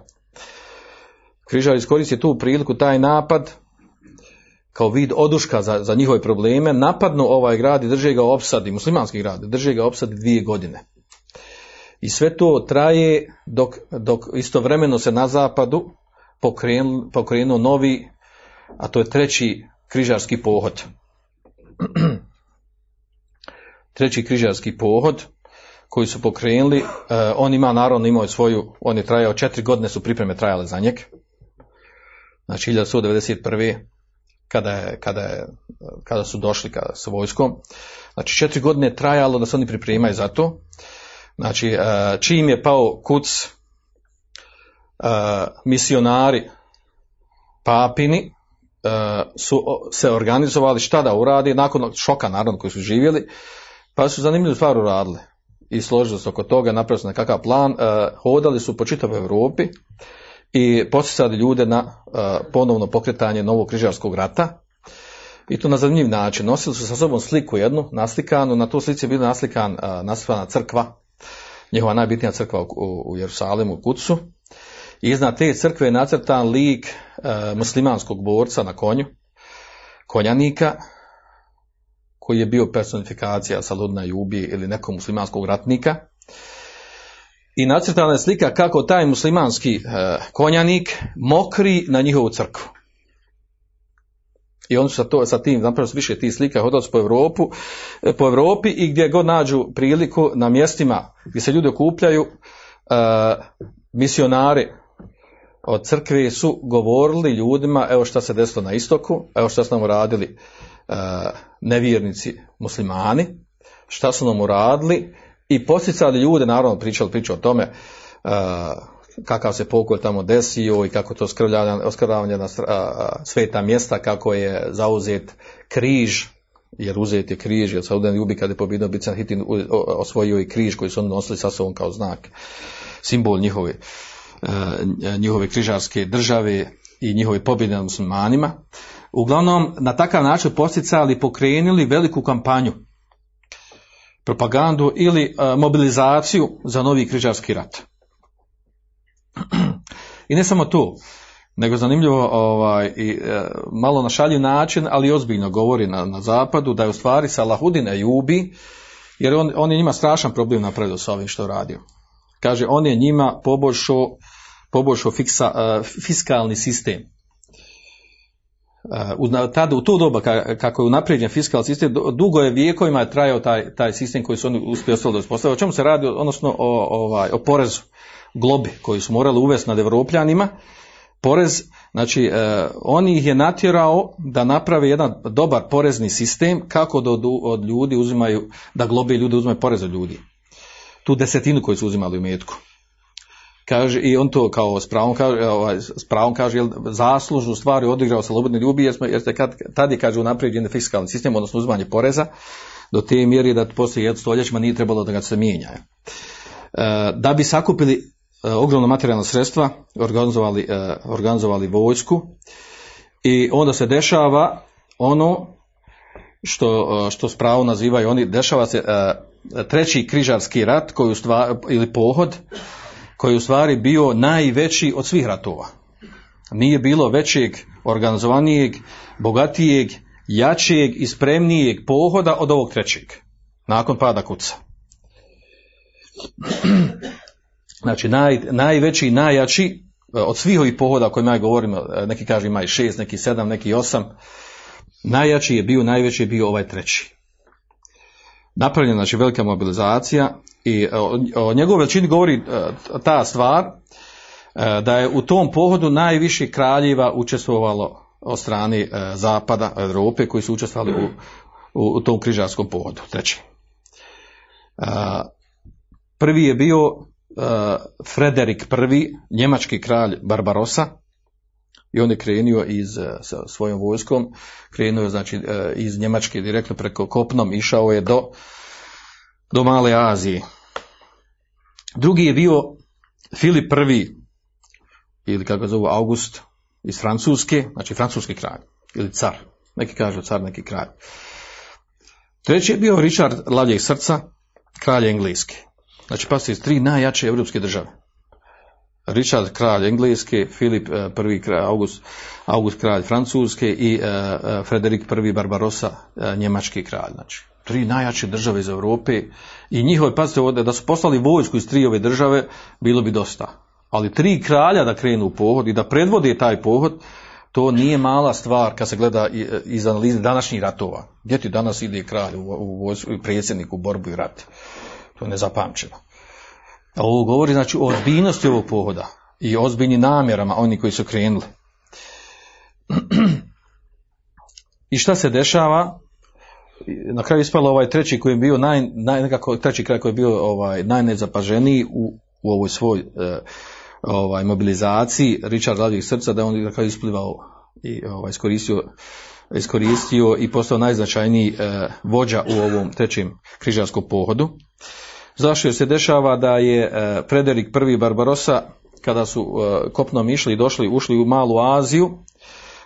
Križar iskoristi tu priliku, taj napad, kao vid oduška za, za njihove probleme, napadnu ovaj grad i drže ga opsadi, muslimanski grad, drže ga opsadi dvije godine. I sve to traje dok, dok istovremeno se na zapadu pokrenuo, pokrenuo novi, a to je treći križarski pohod. treći križarski pohod koji su pokrenuli, eh, on ima naravno imao svoju, on je trajao četiri godine su pripreme trajale za njeg. Znači 1191. Kada, je, kada, je, kada su došli kada, sa vojskom. Znači četiri godine je trajalo da se oni pripremaju za to. Znači, e, čim je pao kuc, e, misionari papini su se organizovali šta da uradi, nakon šoka naravno koji su živjeli, pa su zanimljivu stvar uradili i složili se oko toga, napravili su nekakav plan, hodali su po čitavoj Europi i posjećali ljude na ponovno pokretanje novog križarskog rata, i to na zanimljiv način. Nosili su sa sobom sliku jednu, naslikanu, na tu slici je bila naslikan, naslikana crkva, njihova najbitnija crkva u, Jerusalimu, u Kucu. Iznad te crkve je nacrtan lik e, muslimanskog borca na konju, konjanika, koji je bio personifikacija Saludna Jubi ili nekog muslimanskog ratnika. I nacrtana je slika kako taj muslimanski e, konjanik mokri na njihovu crkvu. I oni su sa, to, sa tim, zapravo su više tih slika hodali su po, Europu, e, po Europi i gdje god nađu priliku na mjestima gdje se ljudi okupljaju, e, misionari od crkve su govorili ljudima, evo šta se desilo na istoku, evo šta su nam uradili nevjernici muslimani, šta su nam uradili i posticali ljude, naravno pričali priču o tome, e, kakav se pokolj tamo desio i kako to oskrvljavanje na sveta mjesta, kako je zauzet križ, jer uzet je križ, jer Saudan Ljubi kada je pobjedio Bican Hitin osvojio i križ koji su oni nosili sa sobom kao znak, simbol njihove, njihove križarske države i njihove pobjede nad muslimanima. Uglavnom, na takav način posticali pokrenuli veliku kampanju, propagandu ili mobilizaciju za novi križarski rat. I ne samo to, nego zanimljivo ovaj, i, e, malo na šaljiv način, ali ozbiljno govori na, na zapadu da je u stvari Salahudin Ejubi, jer on, on je njima strašan problem napravio sa ovim što radio. Kaže, on je njima poboljšao poboljšao uh, fiskalni sistem. Uh, tada u to doba kako je unaprijeđen fiskalni sistem, dugo je vijekovima je trajao taj, taj sistem koji su oni uspjeli da uspostaviti. O čemu se radi? Odnosno o, ovaj, o porezu globi koji su morali uvesti nad Evropljanima, porez, znači eh, on ih je natjerao da naprave jedan dobar porezni sistem kako da od, od ljudi uzimaju, da globe ljudi uzimaju porez od ljudi. Tu desetinu koju su uzimali u metku. Kaže, I on to kao s pravom kaže, ovaj, s pravom kaže jel, zaslužnu stvari odigrao slobodni ljubi jer, smo, jer ste kad, tad je kaže unaprijeđen fiskalni sistem, odnosno uzimanje poreza, do te mjeri da poslije jedno stoljećima nije trebalo da ga se mijenja. E, da bi sakupili E, ogromna materijalna sredstva, organizovali, e, organizovali vojsku i onda se dešava ono što, e, što s pravom nazivaju oni, dešava se treći križarski rat koji u stvari, ili pohod koji u stvari bio najveći od svih ratova. Nije bilo većeg, organizovanijeg, bogatijeg, jačijeg i spremnijeg pohoda od ovog trećeg, nakon pada kuca. Znači naj, najveći, najjači e, od svih ovih pohoda o kojima ja govorim, e, neki kažu ima i šest, neki sedam, neki osam, najjači je bio, najveći je bio ovaj treći. Napravljena znači velika mobilizacija i e, o, njegovoj veličini govori ta stvar da je u tom pohodu najviše kraljeva učestvovalo od strane zapada Europe koji su učestvovali u, u, u tom križarskom pohodu. Treći. Prvi je bio Frederik I, njemački kralj Barbarosa, i on je krenuo iz, uh, sa svojom vojskom, krenuo je znači uh, iz Njemačke direktno preko kopnom, išao je do, do Male Azije. Drugi je bio Filip I, ili kako ga zovu August, iz Francuske, znači francuski kralj, ili car, neki kažu car, neki kralj. Treći je bio Richard Lavljeg srca, kralj Engleske. Znači, pa iz tri najjače evropske države. Richard kralj engleske, Filip eh, prvi kralj, August, August kralj francuske i uh, Frederik prvi Barbarosa njemački kralj. Znači, tri najjače države iz Europe i njihove, pazite ovdje, da su poslali vojsku iz tri ove države, bilo bi dosta. Ali tri kralja da krenu u pohod i da predvode taj pohod, to nije mala stvar kad se gleda iz analize današnjih ratova. Gdje ti danas ide kralj u, u, u predsjednik u borbu i rat? To je nezapamćeno. Ovo govori znači o ozbiljnosti ovog pohoda i ozbiljnim namjerama oni koji su krenuli. I šta se dešava? Na kraju ispalo ovaj treći koji je bio naj, naj nekako treći kraj koji je bio ovaj najnezapaženiji u, u ovoj svoj eh, ovaj mobilizaciji Richard Lavljeg srca da on na kraju isplivao i ovaj iskoristio iskoristio i postao najznačajniji eh, vođa u ovom trećem križarskom pohodu. Zašto se dešava da je e, Frederik I Barbarosa, kada su e, kopnom išli i došli, ušli u Malu Aziju,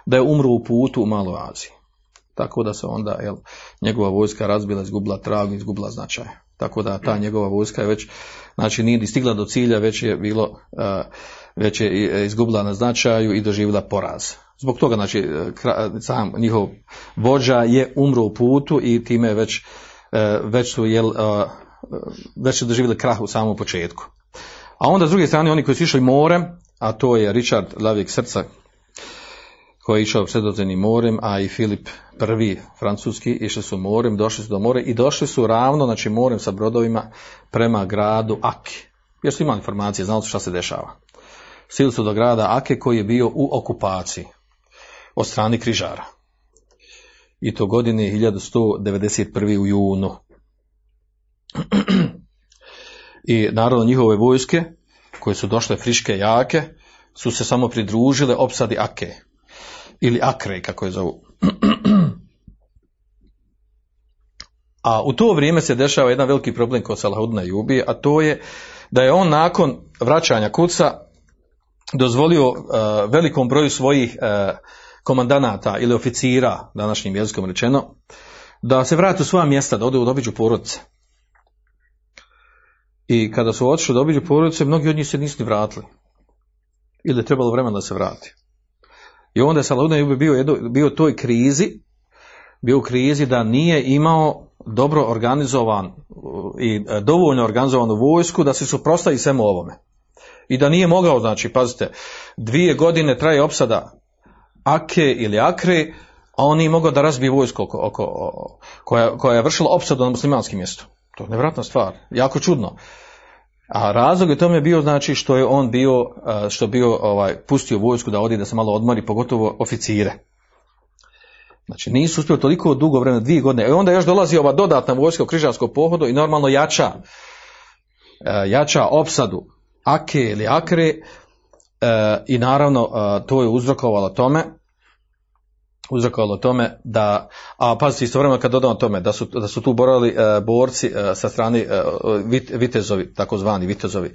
da je umro u putu u Malu Aziju. Tako da se onda jel, njegova vojska razbila, izgubila trag, izgubila značaj. Tako da ta njegova vojska je već, znači nije stigla do cilja, već je bilo uh, već je izgubila na značaju i doživjela poraz. Zbog toga, znači, sam njihov vođa je umro u putu i time već, već su jel, već su doživjeli krah u samom početku. A onda s druge strane oni koji su išli morem, a to je Richard Lavik srca koji je išao sredozemnim morem, a i Filip prvi francuski išli su morem, došli su do more i došli su ravno, znači morem sa brodovima prema gradu Aki. Jer su imali informacije, znali su šta se dešava. Sili su do grada Ake koji je bio u okupaciji od strani križara. I to godine 1191. u junu. I naravno njihove vojske, koje su došle friške jake, su se samo pridružile opsadi Ake. Ili Akre, kako je zovu. A u to vrijeme se dešava jedan veliki problem kod Salahudna i Ubije, a to je da je on nakon vraćanja kuca dozvolio uh, velikom broju svojih uh, komandanata ili oficira, današnjim jezikom rečeno, da se vrate u svoja mjesta, da ode u dobiđu porodice. I kada su otišli da obiđu porodice, mnogi od njih se nisu ni vratili. Ili je trebalo vremena da se vrati. I onda je Salahudin bio, bio u toj krizi, bio u krizi da nije imao dobro organizovan i dovoljno organizovanu vojsku da se suprostavi svemu ovome. I da nije mogao, znači, pazite, dvije godine traje opsada Ake ili Akre, a on nije mogao da razbije vojsku oko, oko, koja, koja je vršila opsadu na muslimanskim mjestu. To je nevratna stvar, jako čudno. A razlog je tome bio znači što je on bio, što bio ovaj, pustio vojsku da odi da se malo odmori, pogotovo oficire. Znači nisu uspjeli toliko dugo vremena, dvije godine. I onda još dolazi ova dodatna vojska u križarskom pohodu i normalno jača, jača opsadu Ake ili Akre i naravno to je uzrokovalo tome uzrokovalo tome da, a pazite istovremeno kad dodamo tome da su, da su tu borali uh, borci uh, sa strane vit, vitezovi, takozvani vitezovi,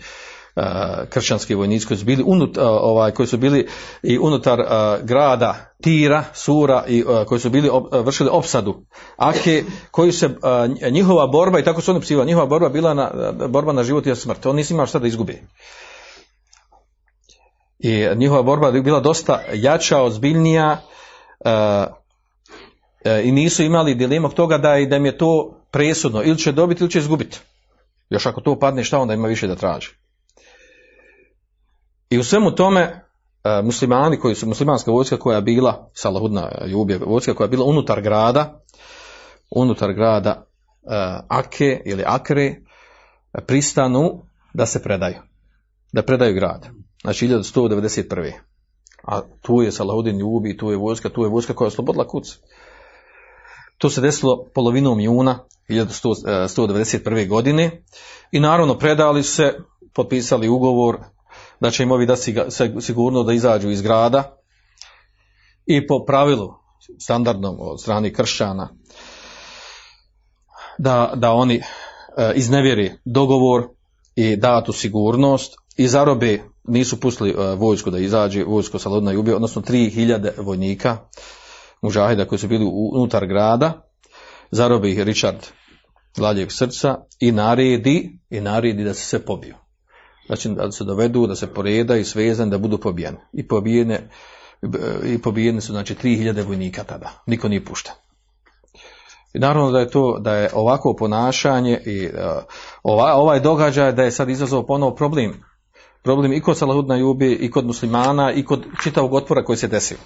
kršćanski vojnici koji su bili unut, ovaj, koji su bili i unutar grada Tira, Sura i koji su bili vršili opsadu Ake, koji se njihova borba i tako su oni psivali, njihova borba bila na, borba na život i smrt. On nisi imao šta da izgubi. I njihova borba je bila dosta jača, ozbiljnija, i nisu imali dilemog toga da, da im je to presudno, ili će dobiti ili će izgubiti. Još ako to padne, šta onda ima više da traži. I u svemu tome, uh, muslimani koji su, muslimanska vojska koja je bila, Salahudna Jubija, vojska koja je bila unutar grada, unutar grada Ake ili Akre, pristanu da se predaju. Da predaju grad. Znači 1191. A tu je Salahudin Jubi, tu je vojska, tu je vojska koja je oslobodila kuc. To se desilo polovinom juna 1191. godine i naravno predali se, potpisali ugovor da će im ovi da sigurno da izađu iz grada i po pravilu standardnom od strani kršćana da, da oni e, iznevjeri dogovor i datu sigurnost i zarobe nisu pustili uh, vojsku da izađe, vojsko Salodna i ubio, odnosno 3000 vojnika mužahida koji su bili unutar grada, zarobi ih Richard Gladjeg srca i naredi, i naredi da se sve pobiju. Znači da se dovedu, da se poreda i svezan, da budu pobijeni. I pobijene, i pobijeni su znači 3000 vojnika tada. Niko nije pušten. I naravno da je to, da je ovako ponašanje i uh, ova, ovaj događaj da je sad izazvao ponovo problem problem i kod Salahudna Jubi, i kod muslimana, i kod čitavog otpora koji se desio.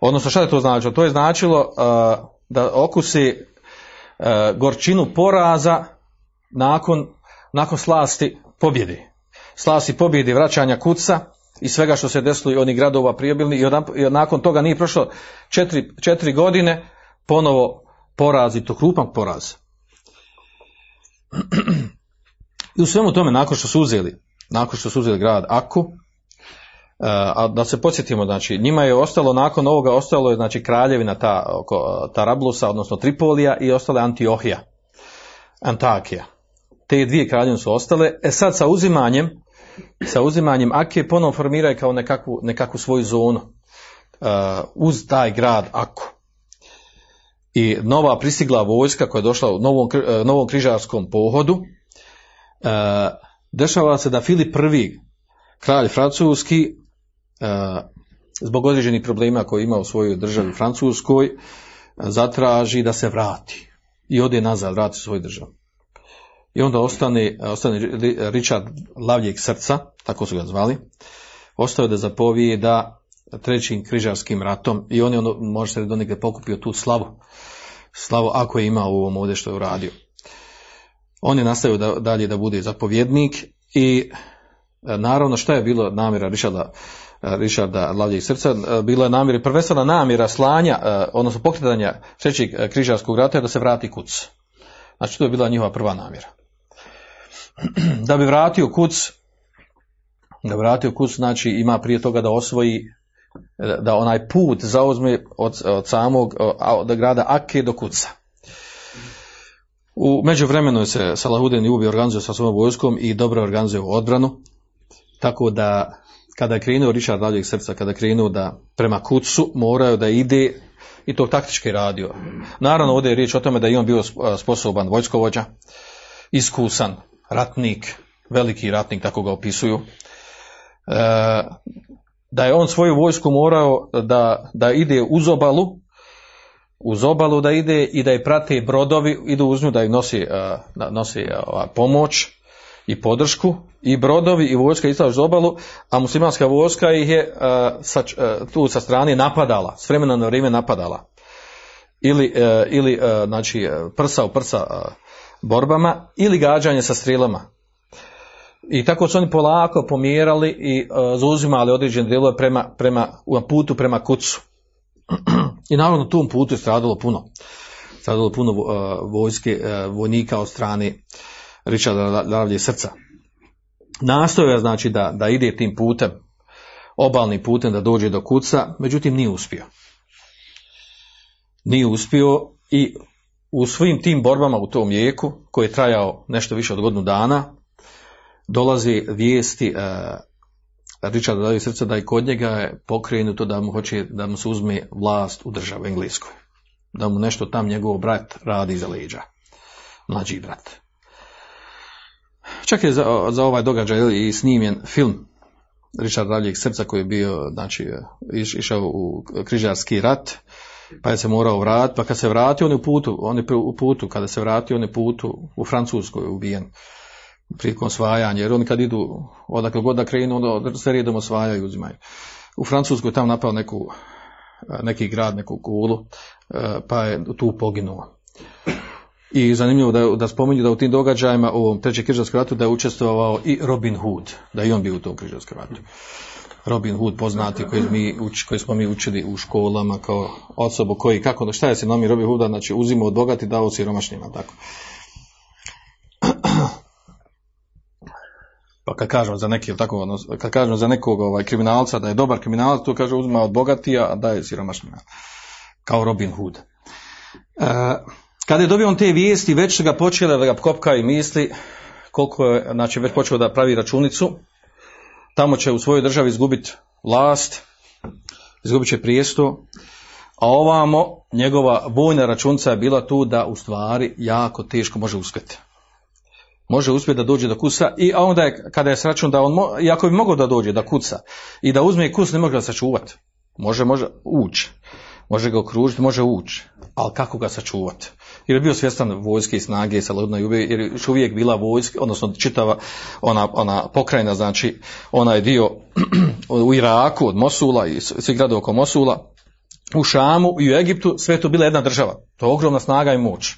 Odnosno, šta je to značilo? To je značilo uh, da okusi uh, gorčinu poraza nakon, nakon slasti pobjede. Slasti pobjede, vraćanja kuca i svega što se desilo i onih gradova prijebilni i, i nakon toga nije prošlo četiri, četiri godine ponovo poraz i to krupan poraz. I u svemu tome, nakon što su uzeli nakon što su uzeli grad Aku, e, a da se podsjetimo, znači, njima je ostalo, nakon ovoga ostalo je, znači, kraljevina ta, oko Tarablusa, odnosno Tripolija i ostale Antiohija, Antakija. Te dvije kraljevine su ostale, e sad sa uzimanjem, sa uzimanjem Akije ponovo formiraju kao nekakvu, nekakvu svoju zonu uh, uz taj grad Aku. I nova prisigla vojska koja je došla u novom, novom križarskom pohodu, uh, dešava se da Filip I kralj francuski e, zbog određenih problema koje ima u svojoj državi Francuskoj e, zatraži da se vrati i ode nazad, vrati u svoju državu. I onda ostane, ostane Ri- Richard Lavljeg srca, tako su ga zvali, ostao da zapovije da trećim križarskim ratom i on je ono, može se donekle pokupio tu slavu, slavu ako je imao u ovom ovdje što je uradio. On je nastavio da, dalje da bude zapovjednik i e, naravno šta je bilo namjera Richarda, e, Richarda Lavljeg srca, E, bila je namjera, prvenstvena namjera slanja, odnosno pokretanja trećeg križarskog rata je da se vrati kuc. Znači to je bila njihova prva namjera. Da bi vratio kuc, da bi vratio kuc, znači ima prije toga da osvoji da onaj put zauzme od, od samog od grada Ake do Kuca. U međuvremenu se Salahudin Jubi organizuje sa svojom vojskom i dobro organizuje odbranu, tako da kada je krenuo Richard Lavljeg srca, kada je krenuo da prema Kucu moraju da ide i to taktički radio. Naravno ovdje je riječ o tome da je on bio sposoban vojskovođa, iskusan, ratnik, veliki ratnik, tako ga opisuju. E, da je on svoju vojsku morao da, da ide uz obalu, uz obalu da ide i da je prate brodovi, idu uz nju da je nosi, uh, nosi uh, pomoć i podršku i brodovi i vojska išla uz obalu, a muslimanska vojska ih je uh, sa, tu sa strane napadala, s vremena na vrijeme napadala. Ili, ili znači, prsa u prsa borbama ili gađanje sa strilama. I tako su oni polako pomjerali i zauzimali određene dijelove prema, prema, putu prema kucu. I naravno na tom putu je stradalo puno. Stradalo puno uh, vojske, uh, vojnika od strane Richarda Lavlje srca. Nastoja je znači da, da ide tim putem, obalnim putem da dođe do kuca, međutim nije uspio. Nije uspio i u svim tim borbama u tom jeku, koji je trajao nešto više od godinu dana, dolazi vijesti Richarda Lavlje srca da i kod njega je pokrenuto da mu hoće da mu se uzme vlast u državu Engleskoj. Da mu nešto tam njegov brat radi za leđa. Mlađi brat. Čak je za, za ovaj događaj i snimljen film Richard Ravljeg srca koji je bio, znači, iš, išao u križarski rat, pa je se morao vratiti, pa kad se vratio, on je u putu, on je u putu, kada se vratio, on je putu u Francuskoj ubijen prilikom osvajanja, jer oni kad idu odakle god da krenu, onda se redom osvajaju i uzimaju. U Francuskoj tam napao neku, neki grad, neku kulu, pa je tu poginuo. I zanimljivo da, da spominju da u tim događajima u ovom trećem križarskom ratu da je učestvovao i Robin Hood, da i on bio u tom križarskom ratu. Robin Hood poznati koji, mi, koji smo mi učili u školama kao osobu koji, kako, šta je se nomi Robin Hooda, znači uzimo od bogati dao siromašnjima, tako. Pa kad kažemo za neki, tako, kad kažemo za nekog ovaj, kriminalca da je dobar kriminalac, to kaže uzima od bogatija, a daje siromašnjima. Kao Robin Hood. E, kada je dobio on te vijesti, već su ga počele da ga kopkaju misli, koliko je, znači već počeo da pravi računicu, tamo će u svojoj državi izgubiti vlast, izgubit će prijesto, a ovamo njegova vojna računica je bila tu da u stvari jako teško može uspjeti. Može uspjeti da dođe do kuca i onda je, kada je sračun da on, mo, i ako bi mogao da dođe da kuca i da uzme kus, ne može ga sačuvati. Može, može ući. Može ga okružiti, može ući. Ali kako ga sačuvati? Jer je bio svjestan vojske i snage sa Lodna Jube, jer je uvijek bila vojska, odnosno čitava ona, ona pokrajina, znači onaj dio u Iraku od Mosula i svi gradovi oko Mosula, u Šamu i u Egiptu, sve to bila jedna država. To je ogromna snaga i moć.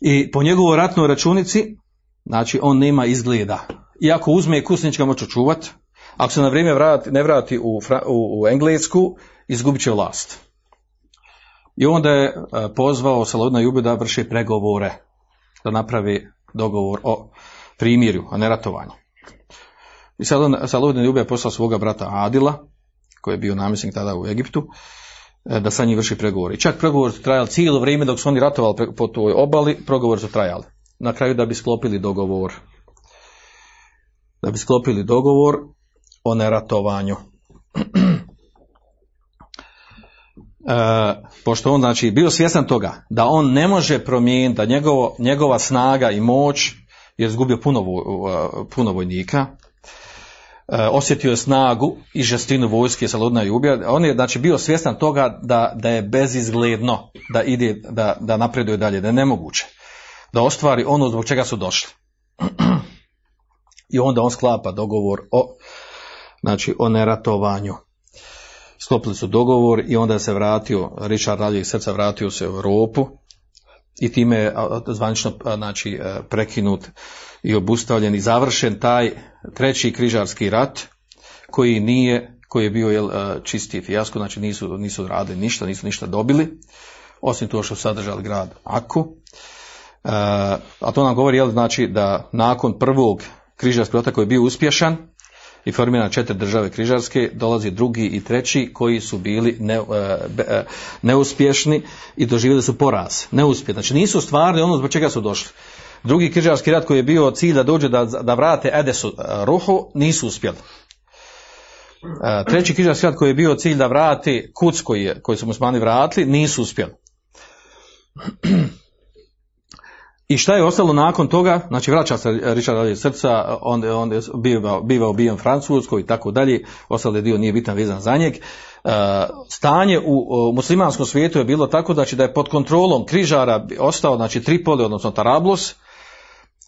I po njegovoj ratnoj računici, znači on nema izgleda. Iako uzme kusnička moću čuvat, ako se na vrijeme vrati, ne vrati u, u, u Englesku, izgubit će vlast. I onda je pozvao Salodna Jubi da vrši pregovore, da napravi dogovor o primirju, o neratovanju. I Salodna Jubi je poslao svoga brata Adila, koji je bio namjesnik tada u Egiptu, da sa njim vrši pregovore. I čak pregovor su trajali cijelo vrijeme dok su oni ratovali po toj obali, pregovor su trajali. Na kraju da bi sklopili dogovor. Da bi sklopili dogovor o neratovanju. E, pošto on znači bio svjestan toga da on ne može promijeniti, da njegovo, njegova snaga i moć je izgubio puno, puno vojnika, e, osjetio je snagu i žestinu vojske Saludna i ubija. On je znači bio svjestan toga da, da je bezizgledno da ide, da, da napreduje dalje, da je nemoguće. Da ostvari ono zbog čega su došli. I onda on sklapa dogovor o, znači, o neratovanju. Sklopili su dogovor i onda se vratio, Richard Raljeg srca vratio se u Europu i time je zvanično znači, e, prekinut i obustavljen i završen taj treći križarski rat koji nije, koji je bio jel, e, čisti fijasko, znači nisu, nisu radili ništa, nisu ništa dobili, osim to što su sadržali grad Aku. E, a to nam govori jel, znači da nakon prvog križarskog rata koji je bio uspješan i formirana četiri države križarske, dolazi drugi i treći koji su bili ne, e, e, neuspješni i doživjeli su poraz, neuspjeh. Znači nisu stvarni ono zbog čega su došli. Drugi križarski rat koji je bio cilj da dođe da, da vrate Edesu e, ruhu, nisu uspjeli. E, Treći križarski rat koji je bio cilj da vrati kuc koji, je, koji su musmani vratili, nisu uspjeli. I šta je ostalo nakon toga? Znači vraća se Richard Raleigh srca, on, on je biva, biva ubijen Francuskoj i tako dalje, ostali dio nije bitan vezan za njeg. E, stanje u, muslimanskom svijetu je bilo tako će da je pod kontrolom križara ostao znači Tripoli, odnosno Tarablos,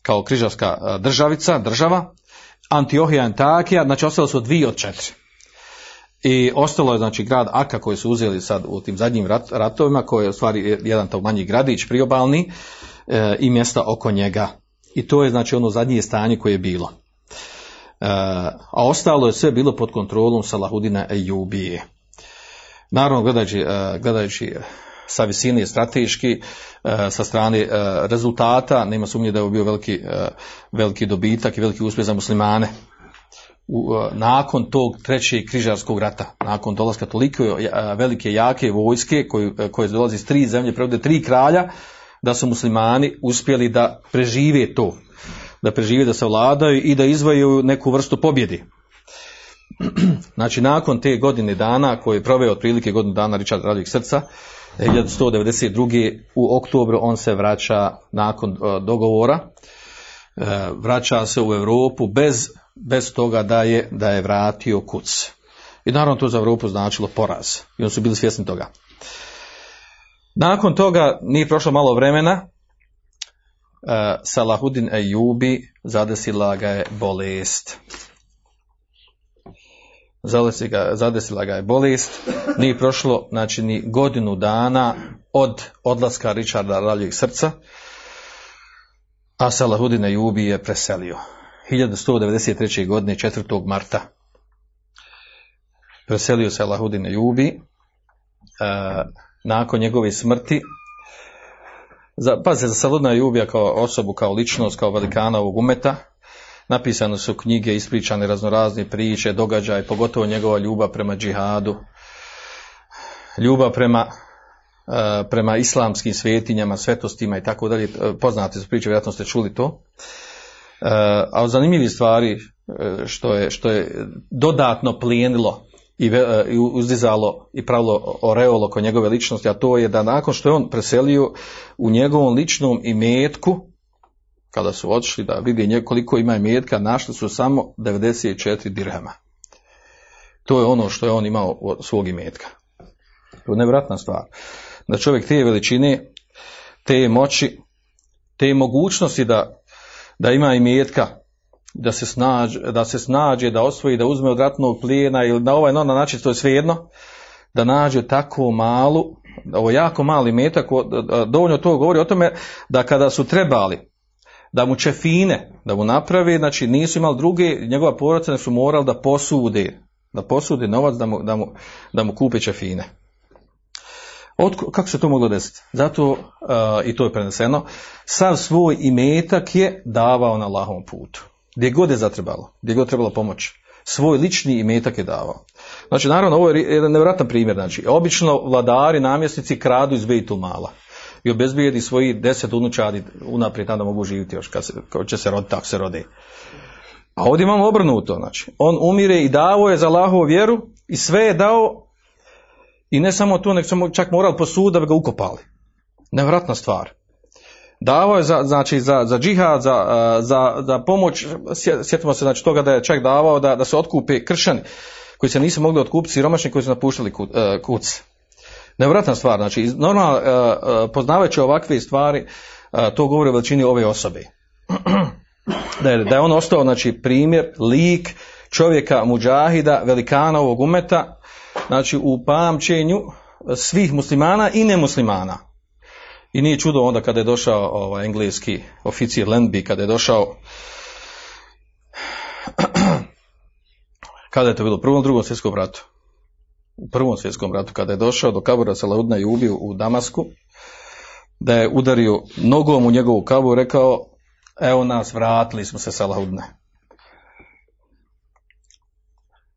kao križarska e, državica, država, Antiohija i Antakija, znači ostalo su dvije od četiri. I ostalo je znači grad Aka koji su uzeli sad u tim zadnjim rat, ratovima, koji je u stvari jedan to manji gradić priobalni e, i mjesta oko njega. I to je znači ono zadnje stanje koje je bilo. E, a ostalo je sve bilo pod kontrolom Salahudina Ejubije. Naravno, gledajući, e, gledajući sa visine strateški, e, sa strane e, rezultata, nema sumnje da je bio veliki, e, veliki dobitak i veliki uspjeh za muslimane. U, nakon tog trećeg križarskog rata, nakon dolaska toliko velike jake vojske koje, koje dolazi iz tri zemlje, prevode tri kralja, da su muslimani uspjeli da prežive to, da prežive, da se vladaju i da izvaju neku vrstu pobjedi. Znači, nakon te godine dana, koje je proveo otprilike godinu dana Richard Radovih srca, 1192. u oktobru on se vraća nakon uh, dogovora, uh, vraća se u Europu bez, bez toga da je, da je vratio kuc. I naravno to za Europu značilo poraz. I oni su bili svjesni toga. Nakon toga nije prošlo malo vremena, uh, Salahudin Ejubi zadesila ga je bolest. Ga, zadesila ga je bolest, nije prošlo znači ni godinu dana od odlaska Richarda Raljeg srca, a Salahudin Ejubi je preselio. 1193. godine 4. marta preselio Salahudin Ejubi, uh, nakon njegove smrti za, pa se za Saludna Jubija kao osobu, kao ličnost, kao velikana ovog umeta, napisane su knjige, ispričane raznorazne priče, događaje, pogotovo njegova ljubav prema džihadu, ljubav prema, uh, prema islamskim svetinjama, svetostima i tako dalje, poznate su priče, vjerojatno ste čuli to. Uh, a od zanimljivih stvari što je, što je dodatno plijenilo i uzdizalo i pravilo oreolo oko njegove ličnosti, a to je da nakon što je on preselio u njegovom ličnom imetku, kada su otišli da vidi koliko ima imetka, našli su samo 94 dirhama. To je ono što je on imao od svog imetka. To je nevratna stvar. Da čovjek te veličine, te moći, te mogućnosti da, da ima imetka, da se, snađe, da se snađe, da osvoji, da uzme od ratnog plijena ili na ovaj na način, to je svejedno, da nađe tako malu, ovo jako mali metak, dovoljno to govori o tome da kada su trebali da mu čefine, da mu napravi, znači nisu imali druge, njegova porodica su morali da posude, da posude novac da mu, da mu, da mu kupe čefine. Od, kako se to moglo desiti? Zato, uh, i to je preneseno, sav svoj imetak je davao na lahom putu gdje god je zatrebalo, gdje god trebalo pomoć. Svoj lični imetak je davao. Znači, naravno, ovo je jedan nevratan primjer. Znači, obično vladari, namjesnici kradu iz Bejtul mala i obezbijedi svoji deset unučadi unaprijed da mogu živjeti još kad, se, kad će se roditi, tako se rode. A ovdje imamo obrnuto, znači, on umire i davo je za Allahovu vjeru i sve je dao i ne samo to, nek su čak morali po sudu da bi ga ukopali. Nevratna stvar. davao je za, znači, za, za džihad, za, za, za pomoć, sje- sjetimo se znači, toga da je čak davao da, da se otkupe kršćani koji se nisu mogli otkupiti, siromašni koji su napuštali uh, kuc. Nevjerojatna stvar, znači normalno uh, uh, poznavajući ovakve stvari, uh, to govori o veličini ove osobe. da, je, da je on ostao znači primjer, lik čovjeka muđahida, velikana ovog umeta, znači u pamćenju svih muslimana i nemuslimana. I nije čudo onda kada je došao ovaj engleski oficir Landby, kada je došao kada je to bilo u prvom, drugom svjetskom ratu. U prvom svjetskom ratu, kada je došao do kabura Salaudna i ubio u Damasku, da je udario nogom u njegovu kabu i rekao, evo nas, vratili smo se Salaudne.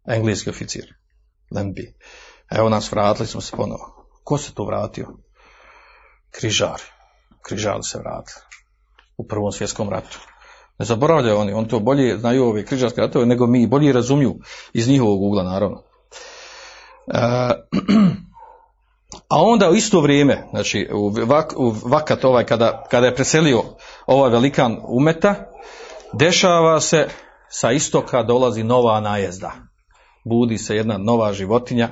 Engleski oficir, Landby. Evo nas, vratili smo se ponovo. Ko se to vratio? Križari. Križari se vratili. U prvom svjetskom ratu. Ne zaboravljaju oni, oni to bolje znaju ove križarske ratove nego mi, bolje razumiju iz njihovog ugla, naravno. E, a onda u isto vrijeme, znači u, vak, vakat ovaj, kada, kada je preselio ovaj velikan umeta, dešava se sa istoka dolazi nova najezda. Budi se jedna nova životinja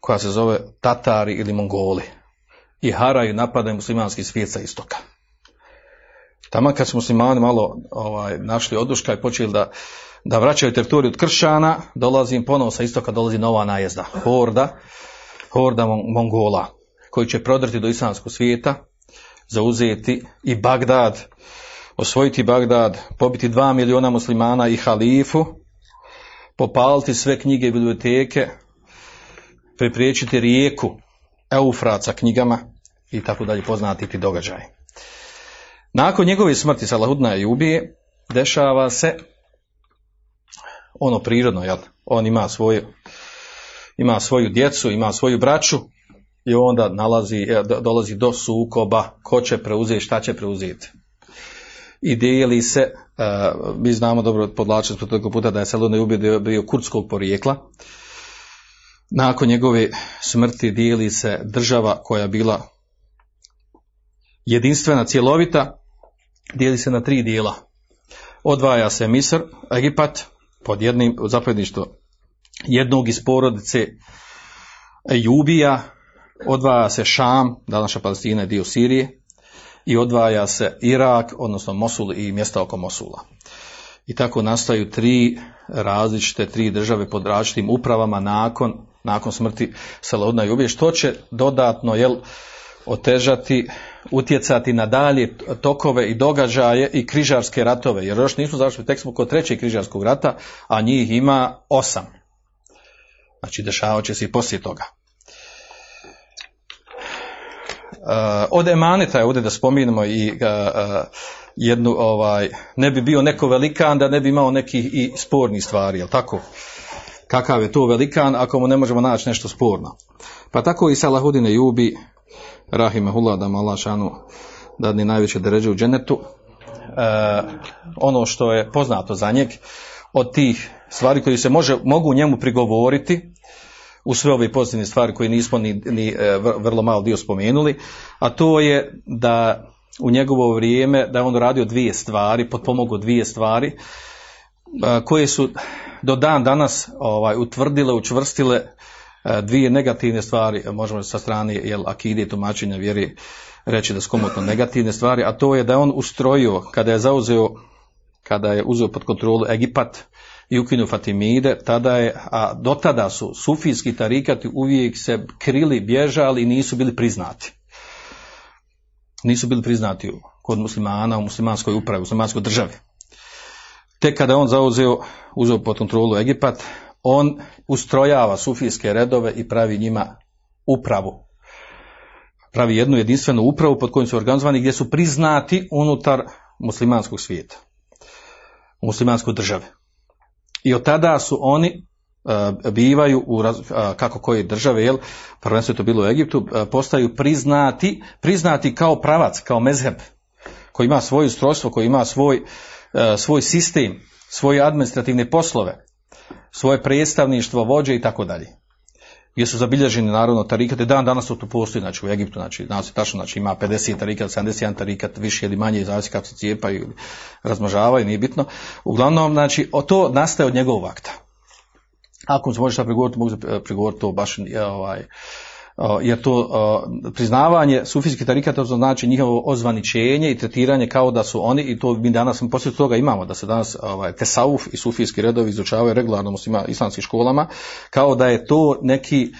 koja se zove Tatari ili Mongoli. I haraju napadaju muslimanski svijet sa istoka. Tamo kad su muslimani malo ovaj, našli oduška i počeli da, da vraćaju teritoriju od kršćana, dolazi im ponovo sa istoka, dolazi nova najezda. Horda, horda Mon- Mongola, koji će prodrti do islamskog svijeta, zauzeti i Bagdad, osvojiti Bagdad, pobiti dva miliona muslimana i halifu, popaliti sve knjige i biblioteke, pripriječiti rijeku Eufrat sa knjigama i tako dalje poznati ti događaj. Nakon njegove smrti Salahudna i ubije, dešava se ono prirodno, jel? On ima svoju, ima svoju djecu, ima svoju braću i onda nalazi, e, do- dolazi do sukoba ko će preuzeti, šta će preuzeti. I dijeli se, e, mi znamo dobro, podlačili smo toliko puta da je Salahudna i ubije bio kurdskog porijekla, nakon njegove smrti dijeli se država koja je bila jedinstvena, cjelovita, dijeli se na tri dijela. Odvaja se Misr, Egipat, pod jednim zapovjedništvo jednog iz porodice Ejubija, odvaja se Šam, današnja Palestina je dio Sirije, i odvaja se Irak, odnosno Mosul i mjesta oko Mosula. I tako nastaju tri različite, tri države pod različitim upravama nakon, nakon smrti Salaudna i Ubije, što će dodatno, jel, otežati, utjecati na dalje tokove i događaje i križarske ratove, jer još nismo završili, tek smo kod trećeg križarskog rata, a njih ima osam. Znači, dešavat će se i poslije toga. Uh, od emaneta je ovdje da spominemo i uh, uh, jednu, ovaj, ne bi bio neko velikan da ne bi imao nekih i spornih stvari, jel tako? Kakav je to velikan ako mu ne možemo naći nešto sporno? Pa tako i Salahudine Jubi, Rahimahullah, da mu Allah šanu dadne najveće deređe u dženetu, e, ono što je poznato za njeg, od tih stvari koje se može, mogu njemu prigovoriti, u sve ove pozitivne stvari koje nismo ni, ni e, vr- vrlo malo dio spomenuli, a to je da u njegovo vrijeme da je on radio dvije stvari, potpomogao dvije stvari, a, koje su do dan danas ovaj, utvrdile, učvrstile e, dvije negativne stvari, možemo sa strane jel, akide i tumačenja vjeri reći da su komotno negativne stvari, a to je da je on ustrojio, kada je zauzeo, kada je uzeo pod kontrolu Egipat i ukinuo Fatimide, tada je, a do tada su sufijski tarikati uvijek se krili, bježali i nisu bili priznati. Nisu bili priznati kod muslimana u muslimanskoj upravi, u muslimanskoj državi. Tek kada on zauzeo, uzeo pod kontrolu Egipat, on ustrojava sufijske redove i pravi njima upravu. Pravi jednu jedinstvenu upravu pod kojim su organizovani gdje su priznati unutar muslimanskog svijeta. U muslimanskoj državi. I od tada su oni uh, bivaju u uh, kako koje države, jel, prvenstveno to bilo u Egiptu, uh, postaju priznati, priznati kao pravac, kao mezheb, koji ima svoje ustrojstvo, koji ima svoj, svoj sistem, svoje administrativne poslove, svoje predstavništvo, vođe i tako dalje. gdje su zabilježeni naravno tarikate, dan danas to tu postoji, znači u Egiptu, znači je tačno, znači ima 50 tarikat, 71 tarikat, više ili manje, zavisi kako se cijepaju ili razmnožavaju, nije bitno. Uglavnom, znači, o to nastaje od njegovog akta. Ako se može šta prigovoriti, mogu se prigovoriti to baš ovaj, jer to priznavanje sufijskih tarikata to znači njihovo ozvaničenje i tretiranje kao da su oni i to mi danas poslije toga imamo da se danas ovaj, tesauf i sufijski redovi izučavaju regularno u islamskim školama kao da je to neki,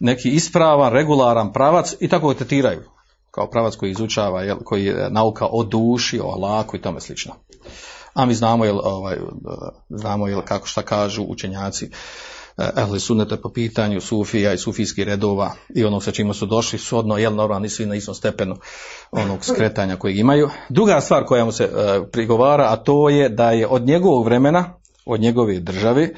neki ispravan, regularan pravac i tako ga tretiraju kao pravac koji izučava, jel, koji je nauka o duši, o alaku i tome slično. A mi znamo, jel, ovaj, znamo jel, kako šta kažu učenjaci ehli suneta po pitanju sufija i sufijskih redova i onog sa čime su došli shodno, jel normalni svi na istom stepenu onog skretanja kojeg imaju. Druga stvar koja mu se e, prigovara, a to je da je od njegovog vremena, od njegove države,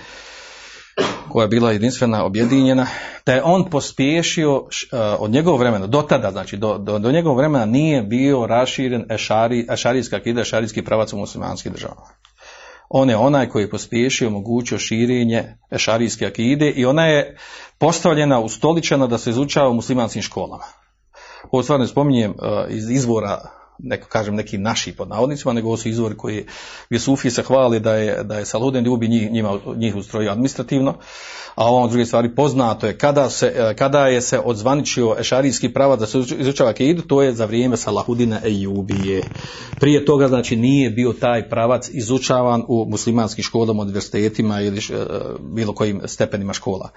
koja je bila jedinstvena, objedinjena, da je on pospješio e, od njegovog vremena, do tada, znači do, do, do njegovog vremena nije bio raširen ešari, ešarijska kida, ešarijski pravac u muslimanskih državama on je onaj koji je pospješio, omogućio širenje ešarijske akide i ona je postavljena, ustoličena da se izučava u muslimanskim školama. Ovo stvarno spominjem uh, iz izvora neko kažem neki naši pod navodnicima, nego ovo su izvori koji gdje Sufi se hvali da je, da je Saluden ljubi njih, njima, njih ustrojio administrativno, a ovo druge stvari poznato je kada, se, e, kada je se odzvaničio ešarijski prava da se izučava keidu, to je za vrijeme Salahudina Ejubije. Prije toga znači nije bio taj pravac izučavan u muslimanskim školama, univerzitetima ili e, bilo kojim stepenima škola.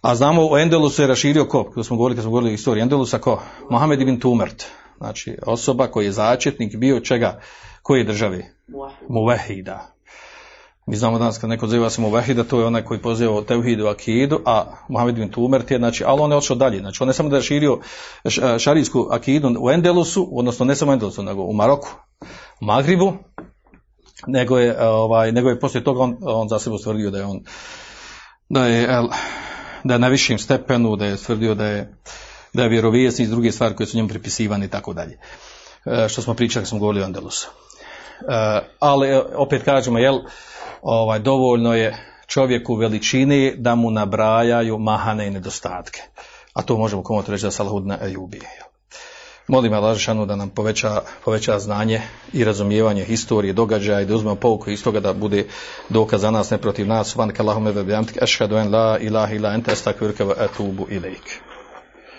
A znamo u Endelusu je raširio ko, kada smo govorili, kad smo govorili o istoriji Endelusa, ko? Mohamed ibn Tumert, Znači osoba koji je začetnik bio čega? Koje države? Muvehida. Mi znamo danas kad neko zove se Muvehida, to je onaj koji poziva Teuhidu Akidu, a Mohamed bin Tumert je, znači, ali on je otišao dalje. Znači on ne samo da je širio šarijsku Akidu u Endelusu, odnosno ne samo u Endelusu, nego u Maroku, u Magribu, nego je, ovaj, nego je poslije toga on, on za sebe ustvrdio da je on da je, da je na višim stepenu, da je tvrdio da je da je vjerovijesni i druge stvari koje su njemu pripisivane i tako dalje. E, što smo pričali kad smo govorili o Andalusu. E, ali e, opet kažemo, jel, ovaj, dovoljno je čovjeku veličini da mu nabrajaju mahane i nedostatke. A to možemo komotno reći da Salahudna Ejubije. Molim Alažešanu da nam poveća, poveća znanje i razumijevanje historije, događaja i da uzmemo pouku iz toga da bude dokaz za nas, ne protiv nas. Van kalahume vebijamtik, ešhadu en la ilaha ila ente estakvirke wa etubu ilaik.